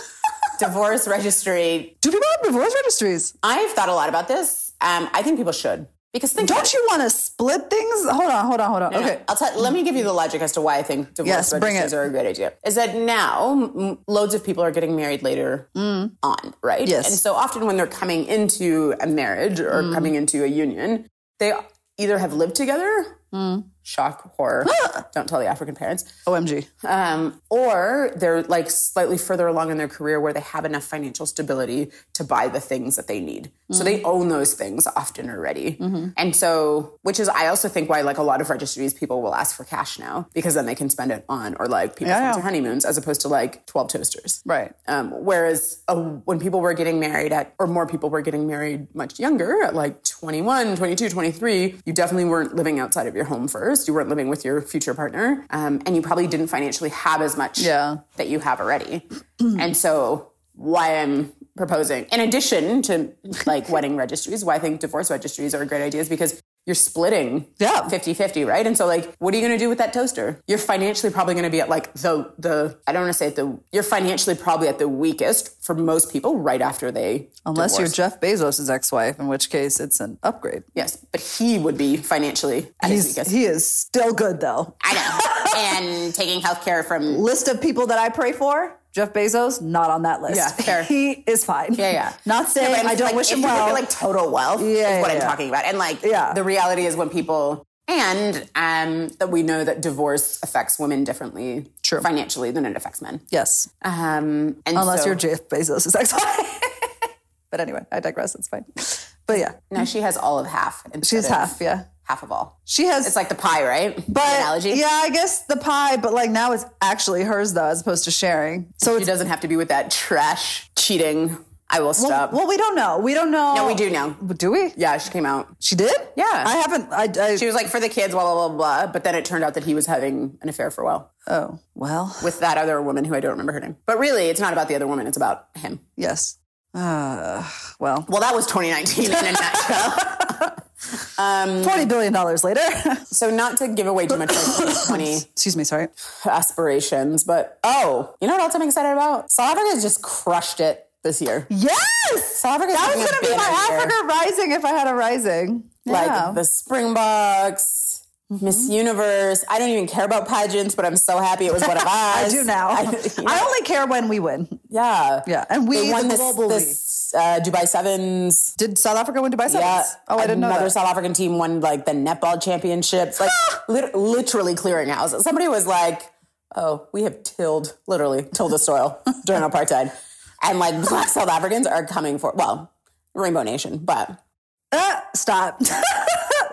divorce registry. Do people have divorce registries? I've thought a lot about this. Um, I think people should because think Don't you want to split things? Hold on, hold on, hold on. No, no. Okay. I'll tell. Let me give you the logic as to why I think divorce Yes, it. are a great idea. Is that now m- loads of people are getting married later on, right? Mm. Yes. Mm. And so often when they're coming into a marriage or coming into a union, they either have lived together. Mm. Shock, horror. Don't tell the African parents. OMG. Um, or they're like slightly further along in their career where they have enough financial stability to buy the things that they need. So they own those things often already. And so, which is, I also think why like a lot of registries people will ask for cash now because then they can spend it on or like people Yeah, yeah. honeymoons as opposed to like 12 toasters. Right. Um, whereas uh, when people were getting married at, or more people were getting married much younger, at like 21, 22, 23, you definitely weren't living outside of your home first. You weren't living with your future partner. Um, and you probably didn't financially have as much Yeah. that you have already. and so, why I'm proposing, in addition to like wedding registries, why I think divorce registries are a great idea is because you're splitting Yeah. 50-50, right? And so like, what are you going to do with that toaster? You're financially probably going to be at like the, the, I don't want to say at the, you're financially probably at the weakest for most people right after they Unless divorce. you're Jeff Bezos' ex-wife, in which case it's an upgrade. Yes, but he would be financially at his weakest. he is still good though. I know. and taking health care from List of people that I pray for. Jeff Bezos, not on that list. Yeah, fair. He is fine. Yeah, yeah. Not saying Yeah, I don't like, wish him well. at, like total wealth Yeah, is what yeah, I'm yeah. talking about. And like Yeah. the reality is when people and um that we know that divorce affects women differently True. financially than it affects men. yes, Um and unless so- you're Jeff Bezos' ex-wife. but anyway, I digress. It's fine. But yeah, Now she has all of half. she's half. Yeah, Half of all. she has. It's like the pie, right? But analogy. yeah, I guess the pie. But like now it's actually hers though, as opposed to sharing. So She doesn't have to be with that trash cheating. I will stop. well, we don't know. We don't know. no, we do know. Do we? Yeah, she came out. She did. Yeah. I haven't. I. I She was like for the kids, blah blah blah blah. But then it turned out that he was having an affair for a while oh well. with that other woman who I don't remember her name. But really, it's not about the other woman; it's about him. Yes. Uh, well, Well, that was 2019 in a nutshell. forty billion dollars later. So, not to give away too much of my 2020 Excuse me. Sorry. aspirations, but oh, you know what else I'm excited about? South Africa just crushed it this year. Yes. South Africa's That was going to be my banner year. Africa rising if I had a rising. Like the Springboks, Miss Universe. I don't even care about pageants, but I'm so happy it was one of us. I do now. I, you know, only care when we win. yeah. Yeah, and we They won the global this uh, Dubai Sevens. Did South Africa win Dubai Sevens? Yeah. Oh, I didn't know Another. South African team won like the netball championships, like lit- literally clearing houses. Somebody was like, "Oh, we have tilled, literally tilled the soil during apartheid," and like Black South Africans are coming for well, Rainbow Nation, but Ah, stop.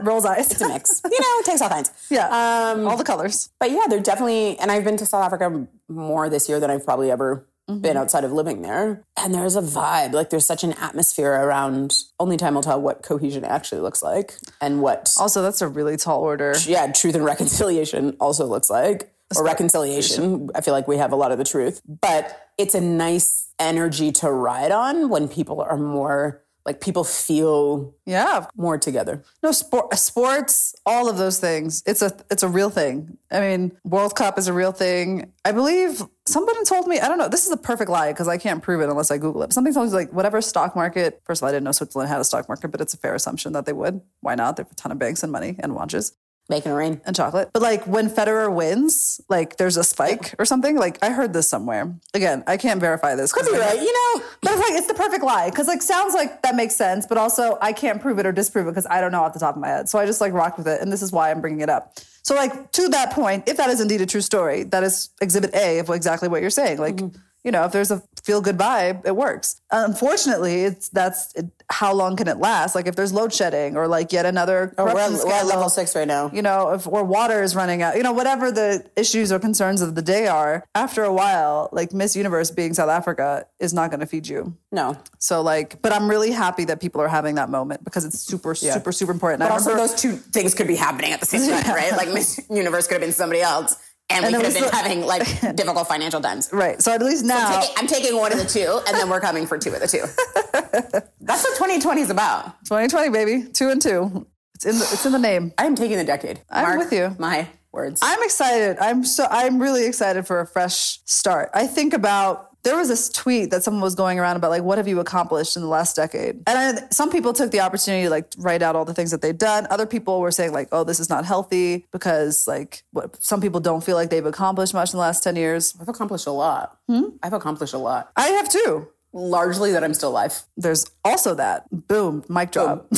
Rolls eyes. it's a mix. you know, it takes all kinds. yeah. Um, All the colors. But yeah, they're definitely, and I've been to South Africa more this year than I've probably ever Mm-hmm. been outside of living there. And there's a vibe, like there's such an atmosphere around. Only time will tell what cohesion actually looks like and what, Also, that's a really tall order. yeah, truth and reconciliation also looks like. Or reconciliation. I feel like we have a lot of the truth. But it's a nice energy to ride on when people are more, like people feel Yeah. more together. No sport, sports, all of those things. It's a it's a real thing. I mean, World Cup is a real thing. I believe somebody told me. I don't know. This is a perfect lie because I can't prove it unless I Google it. Something told me like whatever stock market. First of all, I didn't know Switzerland had a stock market, but it's a fair assumption that they would. Why not? They have a ton of banks and money and watches Making it rain. and chocolate. But like when Federer wins, like there's a spike or something. Like I heard this somewhere. Again, I can't verify this. Could be right. You know, But it's like it's the perfect lie because like sounds like that makes sense, but also I can't prove it or disprove it because I don't know off the top of my head. So I just like rocked with it, and this is why I'm bringing it up. So like to that point, if that is indeed a true story, that is Exhibit A of exactly what you're saying. Like mm-hmm. You know, if there's a feel good vibe, it works. Unfortunately, it's that's it, how long can it last? Like if there's load shedding or like yet another oh, we're, corruption at- we're at level six right now. you know, if or water is running out, you know, whatever the issues or concerns of the day are, after a while, like Miss Universe being South Africa is not going to feed you. No. So like, but I'm really happy that people are having that moment because it's super, super, super important. But I also, remember- those two things could be happening at the same time, right? Like Miss Universe could have been somebody else, and, And we could have been the- having like difficult financial times. right. So at least now, Taking- I'm taking one of the two, and then we're coming for two of the two. That's what 2020 is about. 2020, baby, two and two. It's in the, it's in the name. I am taking the decade. I'm Mark with you. My words. I'm excited. I'm so I'm really excited for a fresh start. I think about there was this tweet that someone was going around about like what have you accomplished in the last decade and I, some people took the opportunity to like write out all the things that they've done other people were saying like oh this is not healthy because like what some people don't feel like they've accomplished much in the last 10 years I've accomplished a lot. hmm? I've accomplished a lot. i have too Largely that I'm still alive. there's also that boom mic drop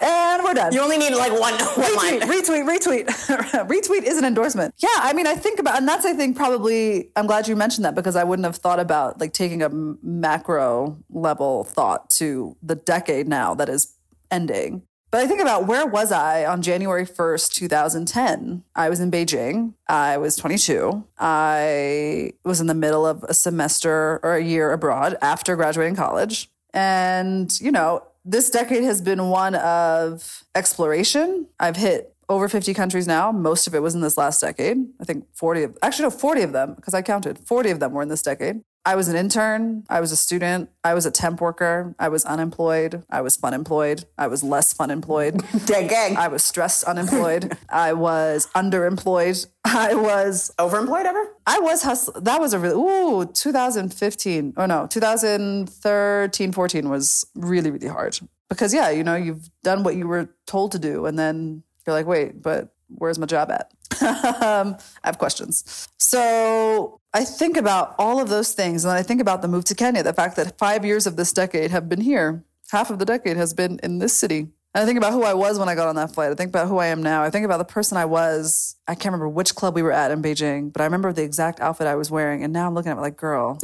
and we're done You only need like one, one line. retweet, retweet, retweet. retweet is an endorsement. Yeah, I mean, I think about, and that's I think probably. I'm glad you mentioned that because I wouldn't have thought about like taking a macro level thought to the decade now that is ending. But I think about where was I on January 1st, 2010? I was in Beijing. I was 22. I was in the middle of a semester or a year abroad after graduating college. And, you know, this decade has been one of exploration. I've hit over 50 countries now. Most of it was in this last decade. I think 40 of, actually, no, 40 of them, because I counted. 40 of them were in this decade. I was an intern. I was a student. I was a temp worker. I was unemployed. I was fun employed. I was less fun employed. Gang, gang. I was stressed unemployed. I was underemployed. I was Overemployed ever? I was hustle. That was a really ooh 2015. Oh no, 2013, 14 was really really hard because yeah, you know you've done what you were told to do, and then you're like, wait, but where's my job at? um, I have questions. So I think about all of those things, and I think about the move to Kenya, the fact that five years of this decade have been here. Half of the decade has been in this city. And I think about who I was when I got on that flight. I think about who I am now. I think about the person I was. I can't remember which club we were at in Beijing, but I remember the exact outfit I was wearing. And now I'm looking at it like, girl,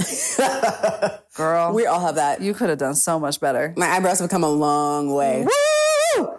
girl, We all have that. you could have done so much better. My eyebrows have come a long way. Woo!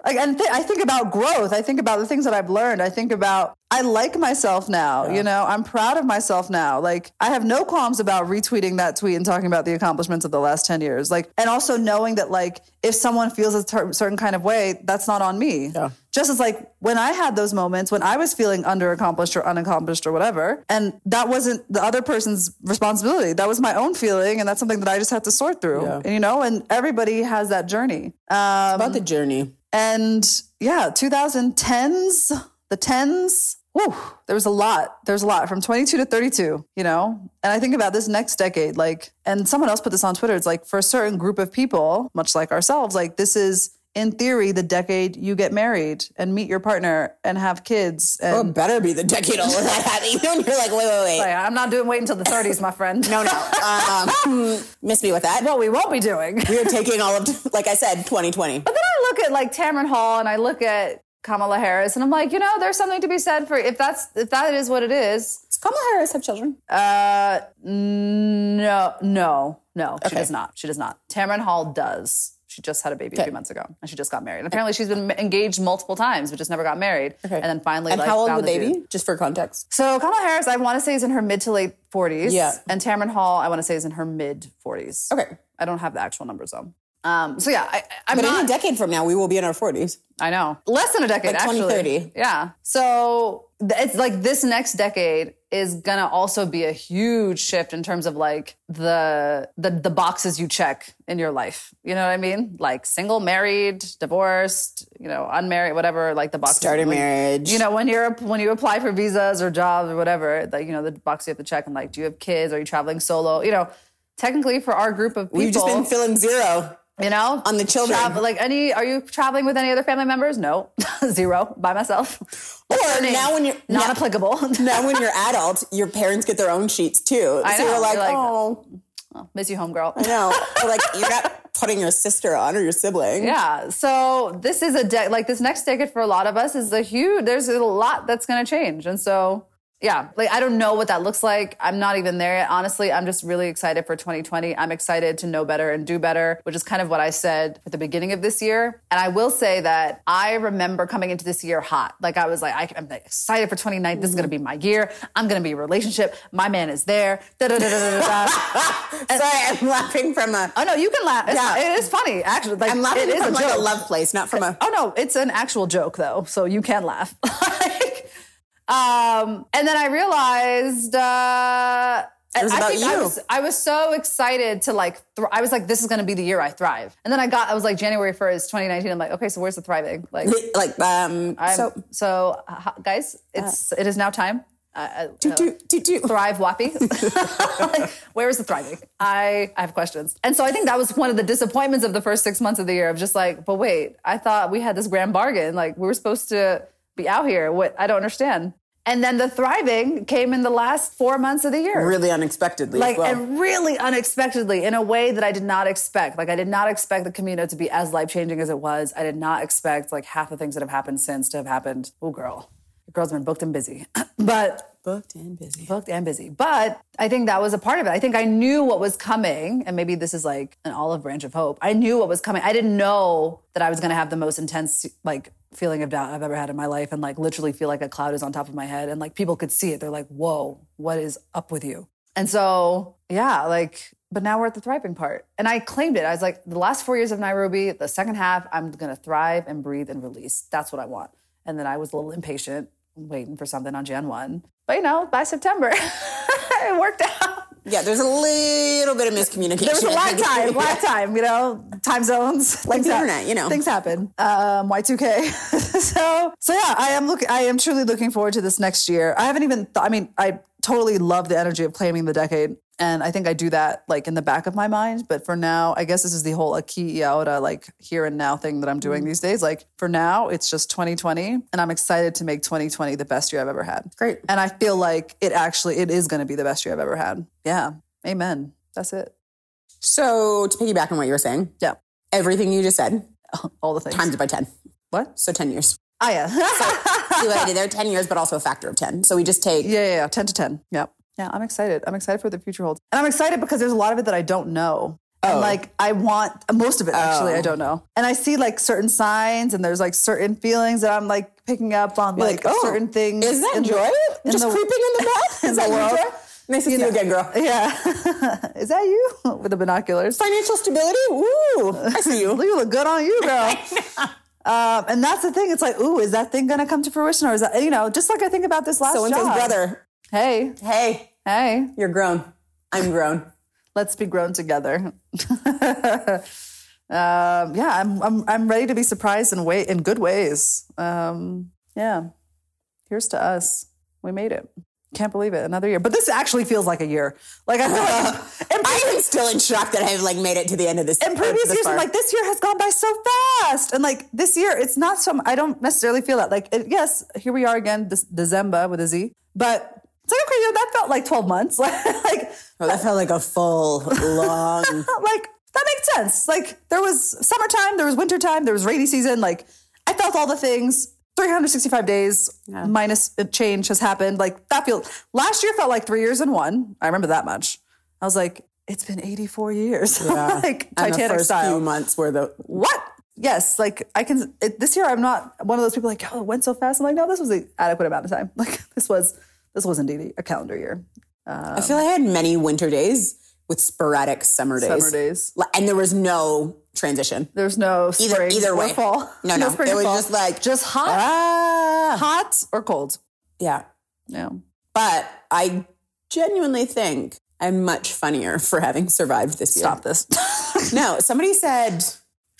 Like, and th- I think about growth. I think about the things that I've learned. I think about I like myself now. You know, I'm proud of myself now. Like I have no qualms about retweeting that tweet and talking about the accomplishments of the last ten years. Like, and also knowing that like if someone feels a cer- certain kind of way, that's not on me. Yeah. Just as like when I had those moments when I was feeling underaccomplished or unaccomplished or whatever, and that wasn't the other person's responsibility. That was my own feeling, and that's something that I just had to sort through. Yeah. And you know, and everybody has that journey. Um, About the journey. and yeah, 2010s, the 10s, whew, there was a lot. There's a lot from 22 to 32, you know? And I think about this next decade, like, and someone else put this on Twitter. It's like for a certain group of people, much like ourselves, like this is in theory the decade you get married and meet your partner and have kids. Oh, And it better be the decade all of that happening. You're like, wait, wait, wait. Like, I'm not doing wait until the 30s, my friend. no, no. Um, miss me with that. what we won't be doing. We are taking all of, like I said, 2020. But then I look at like Tamron Hall and I look at Kamala Harris and I'm like, you know, there's something to be said for if that's if that is what it is. Does Kamala Harris have children? Uh, no, no, no, she does not. She does not. Tamron Hall does. She just had a baby a few months ago, and she just got married. And apparently, she's been engaged multiple times, but just never got married. Okay. And then finally, And like, how old would they the dude. be? Just for context. So Kamala Harris, I want to say is in her mid to late 40s. Yeah. And Tamron Hall, I want to say is in her mid 40s. Okay. I don't have the actual numbers though. Um, so yeah, I, I'm But not. in a decade from now, we will be in our 40s. I know. Less than a decade, Like actually. 2030. Yeah. So it's like this next decade is gonna also be a huge shift in terms of like the the the boxes you check in your life. You know what I mean? Like single, married, divorced, you know, unmarried, whatever. Like the boxes. Start a marriage. You know, when you're when you apply for visas or jobs or whatever, like you know, the box you have to check and like, do you have kids? Are you traveling solo? You know. Technically, for our group of people, We've just been filling zero. You know, on the children. Travel- like any, are you traveling with any other family members? No, zero by myself. Or now when you're Not applicable. now when you're adult, your parents get their own sheets too. I so know. you're like, You're like, oh, oh Miss you, homegirl. no. Or like you're not putting your sister on or your sibling. Yeah. So this is a de- like this next decade for a lot of us is a huge. There's a lot that's going to change, and so yeah, like I don't know what that looks like. I'm not even there yet. Honestly, I'm just really excited for 2020. I'm excited to know better and do better, which is kind of what I said at the beginning of this year. And I will say that I remember coming into this year hot. Like I was like, I, I'm excited for 2019. This is going to be my year. I'm going to be a relationship. My man is there. Da, da, da, da, da, da. Sorry, I'm laughing from a. Oh no, you can laugh. It's, Yeah. It is funny, actually. Like, I'm laughing it is from a like joke. a love place, not from a. Oh no, it's an actual joke though, so you can laugh. um, and then I realized uh, It was I about think I you. was I was so excited to like thr I was like this is going to be the year I thrive. And then I got I was like January 1st, 2019 I'm like okay, so where's the thriving? Like Like um, I'm, so so uh, guys, it's it is now time. Uh, do uh, do do do. thrive wappy like, where is the thriving I, I have questions and so i think that was one of the disappointments of the first six months of the year of just like but wait i thought we had this grand bargain like we were supposed to be out here what i don't understand and then the thriving came in the last four months of the year Really unexpectedly. like as well. and really unexpectedly in a way that I did not expect. Like I did not expect the Camino to be as life changing as it was. I did not expect like half the things that have happened since to have happened. Oh girl, girl's been booked and busy, but booked and busy. booked and busy. But I think that was a part of it. I think I knew what was coming, and maybe this is like an olive branch of hope. I knew what was coming. I didn't know that I was going to have the most intense like feeling of doubt I've ever had in my life, and like literally feel like a cloud is on top of my head, and like people could see it. They're like, "Whoa, what is up with you?" And so, yeah, like. But now we're at the thriving part. And I claimed it. I was like, the last four years of Nairobi, the second half, I'm going to thrive and breathe and release. That's what I want. And then I was a little impatient, waiting for something on Jan 1. But you know, by September, it worked out. Yeah, there's a little bit of miscommunication. There was a lag time, lag time, you know, time zones. Like the internet, you know. Things happen. Um, Y2K. so, so yeah, I am looking, I am truly looking forward to this next year. I haven't even, th- I mean, I totally love the energy of claiming the decade. And I think I do that like in the back of my mind. But for now, I guess this is the whole Aki Iaora, like here and now thing that I'm doing Mm. these days. Like for now, it's just 2020. And I'm excited to make 2020 the best year I've ever had. Great. And I feel like it actually, it is going to be the best year I've ever had. Yeah. Amen. That's it. So to piggyback on what you were saying, Yeah. everything you just said All the things. times it by ten. What? So ten years. Oh, yeah. See what I did there? Ten years, but also a factor of ten. So we just take. Yeah, yeah, yeah. 10 to 10. Yep. Yeah, I'm excited. I'm excited for what the future holds. And I'm excited because there's a lot of it that I don't know. And oh. like I want most of it actually, I oh. don't know. And I see like certain signs and there's like certain feelings that I'm like picking up on like, like, oh, certain things. Is that in the- joy? in Just the- creeping in the back? in Is the that your world? joy? Nice to see you again, girl. Yeah. Is that you? With the binoculars. Financial stability? Ooh, I see you. You look good on you, girl. Um, and that's the thing. It's like, ooh, is that thing going to come to fruition? Or is that, you know, just like I think about this last So and job. brother. Hey, Hey, hey. you're grown. I'm grown. let's be grown together. um, yeah, I'm, I'm I'm ready to be surprised in way in good ways. Um, yeah, here's to us. We made it. Can't believe it. Another year, but this actually feels like a year. Like I feel like I'm still in shock that I've like made it to the end of this. in previous years, I'm like this year has gone by so fast, and like this year, it's not so. I don't necessarily feel that. Like it, yes, here we are again, this December with a Z, but. It's like okay, that felt like twelve months. like, Oh, that felt like a full, long. like that makes sense. Like there was summertime, there was wintertime, there was rainy season. Like I felt all the things. 365 days minus a change has happened. Like that feel last year felt like three years in one. I remember that much. I was like, it's been 84 years. like and the Titanic first style. few months where the What? Yes, like I can. It, this year, I'm not one of those people like, oh, it went so fast. I'm like, no, this was the adequate amount of time. Like this was, this was indeed a calendar year. I feel like I had many winter days with sporadic summer days. Summer days. And there was no transition. There's no Either either way. fall. No, no. spring it was fall. just like just hot, ah. hot or cold. Yeah. Yeah. But I genuinely think I'm much funnier for having survived this year. Stop this. No, somebody said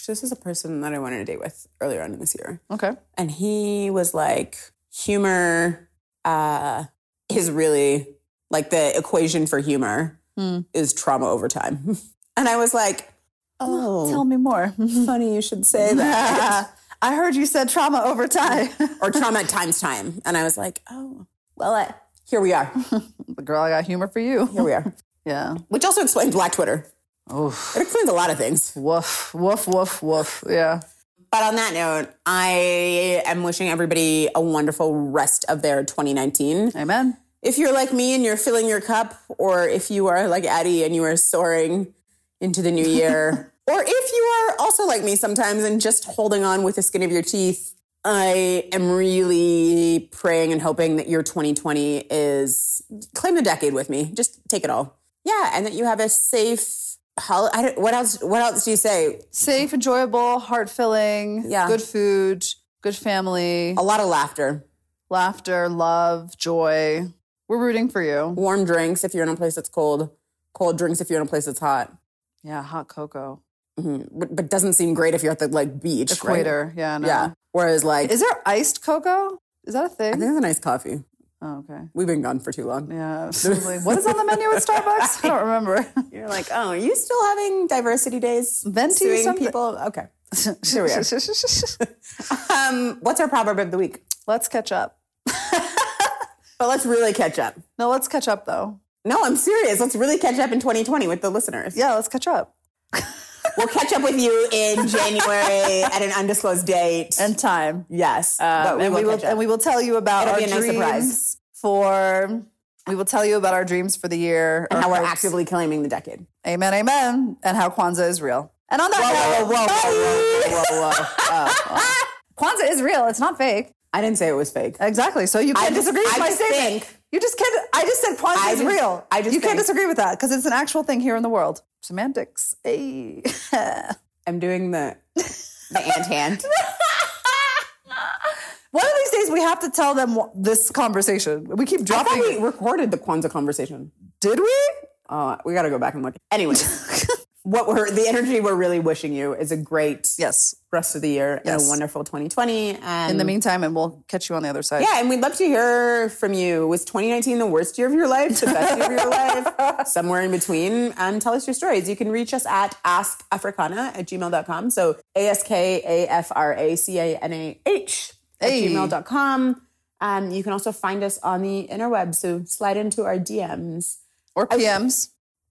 this is a person that I wanted to date with earlier on in this year. okay. And he was like, humor uh, is really like the equation for humor Hmm. is trauma over time. And I was like, oh, Tell me more. funny you should say that. I heard you said trauma over time. or trauma times time. And I was like, oh, well, I, here we are. the girl, I got humor for you. Here we are. Yeah. Which also explains Black Twitter. Oof. It explains a lot of things. Woof. Woof. Woof. Woof. Yeah. But on that note, I am wishing everybody a wonderful rest of their 2019. Amen. If you're like me and you're filling your cup, or if you are like Addie and you are soaring into the new year, or if you are also like me sometimes and just holding on with the skin of your teeth, I am really praying and hoping that your 2020 is claim the decade with me. Just take it all. Yeah, and that you have a safe. Hol- I don't, what else? What else do you say? Safe, enjoyable, heart filling. Yeah. Good food. Good family. A lot of laughter. Laughter. Love. Joy. We're rooting for you. warm drinks if you're in a place that's cold, cold drinks if you're in a place that's hot. Yeah. Hot cocoa. Mhm. But, but doesn't seem great if you're at the like beach. right? Equator. Yeah. No. Yeah. Whereas like, Is there iced cocoa? Is that a thing? I think it's a nice coffee. Oh, okay. We've been gone for too long. Yeah. Was what is on the menu at Starbucks? I don't remember. You're like, oh, are you still having diversity days? Venti something? people? Okay. Here we are. Um, what's our proverb of the week? let's catch up. But let's really catch up. No, let's catch up though. No, I'm serious. Let's really catch up in 2020 with the listeners. Yeah, let's catch up. We'll catch up with you in January at an undisclosed date. And time. yes, but um, we and will we will and we will tell you about It'll our nice dreams surprise. for we will tell you about our dreams for the year. and how we're actively claiming the decade. Amen, amen. And how Kwanzaa is real. And on that note, bye. whoa, whoa, whoa. Kwanzaa is real. It's not fake. I didn't say it was fake. Exactly. So you can't disagree with I my statement. think- you just can't. I just said Kwanzaa I is real. I just you can't disagree with that because it's an actual thing here in the world. Semantics. Hey. I'm doing the the ant hand. One of these days we have to tell them this conversation. We keep I dropping. thought we recorded the Kwanzaa conversation. Did we? Uh, we got to go back and look. Anyways, what we're the energy we're really wishing you is a great Yes. rest of the year and Yes. a wonderful 2020. And In the meantime, and we'll catch you on the other side. yeah, and we'd love to hear from you. Was 2019 the worst year of your life, the best year of your life, somewhere in between? And tell us your stories. You can reach us at askafricana at gmail.com. So A S K A F R A C A N A H at Hey. gmail.com. And you can also find us on the interweb. So slide into our DMs. Or PMs.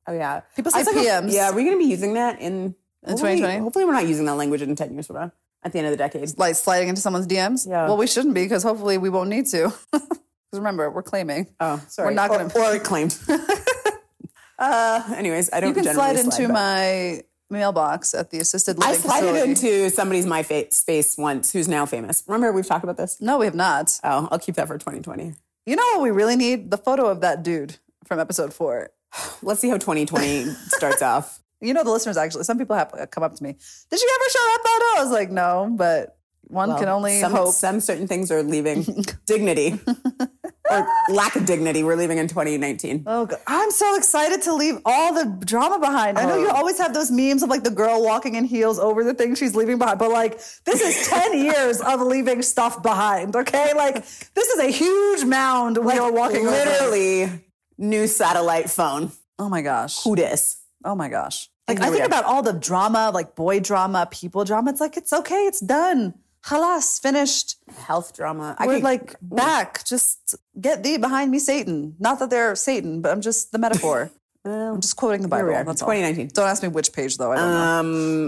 Oh, yeah. People say I like, PMs. yeah, are we going to be using that in, In hopefully- 2020? Hopefully, we're not using that language in 10 years from now at the end of the decade. Like sliding into someone's DMs. Yeah. Well, we shouldn't be because hopefully we won't need to. Because remember, we're claiming. Oh, sorry. We're not gonna- Or, claimed. uh, anyways, I don't You can generally slide into but- my mailbox at the assisted I living slid facility. into somebody's my fa- space once who's now famous. Remember we've talked about this? no, we have not. Oh, I'll keep that for 2020. You know what we really need? The photo of that dude from episode four. Let's see how 2020 starts off. You know, the listeners actually, some people have come up to me. Did you ever show that photo? I was like, no, but one can only some, hope. some certain things are leaving dignity or lack of dignity. We're leaving in 2019. Oh, God. I'm so excited to leave all the drama behind. I know you oh. always have those memes of like the girl walking in heels over the thing she's leaving behind, but like this is 10 years of leaving stuff behind, okay? Like this is a huge mound we are walking over. New satellite phone. Oh my gosh. Who dis? Oh my gosh. Like I think are. about all the drama, like boy drama, people drama. It's like, it's okay, it's done. Halas, finished. Health drama. I We're could- like back. Just get thee behind me, Satan. Not that they're Satan, but I'm just the metaphor. I'm just quoting the Bible. That's all. 2019. Don't ask me which page though. I don't know.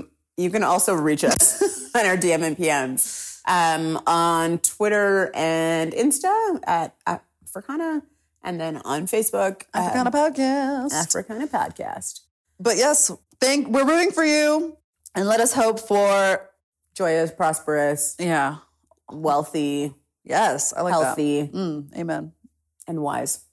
Um, you can also reach us on our DM and PMs um, on Twitter and Insta at at Africana, and then on Facebook Kind of podcast. Africana Podcast. But yes, thank we're rooting for you, and let us hope for Joyous, prosperous, yeah, wealthy, yes, I like healthy, that. Mm, amen. and wise.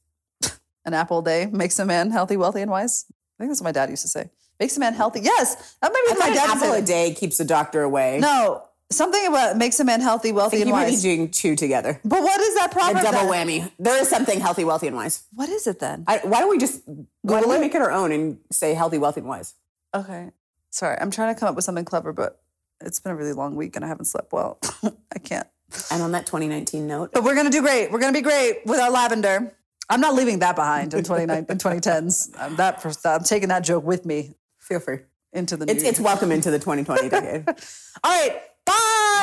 An apple a day makes a man healthy, wealthy, and wise. I think that's what my dad used to say. Makes a man healthy. Yes, that might be I what my dad an apple a day keeps the doctor away. No, something about makes a man healthy, wealthy, and you and might be wise. doing two together. But what is that A double then? whammy. There is something healthy, wealthy, and wise. What is it then? I, why don't we just why don't we make it our own and say healthy, wealthy, and wise? Okay, sorry, I'm trying to come up with something clever, but it's been a really long week and I haven't slept well. I can't. And on that 2019 note, But we're gonna do great. We're gonna be great with our lavender. I'm not leaving that behind in 29 in 2010s. I'm um, that for, I'm taking that joke with me feel free. into the new It's, it's welcome into the 2020 decade. All right,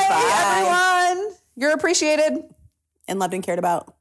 bye, Bye. everyone. You're appreciated. and loved and cared about.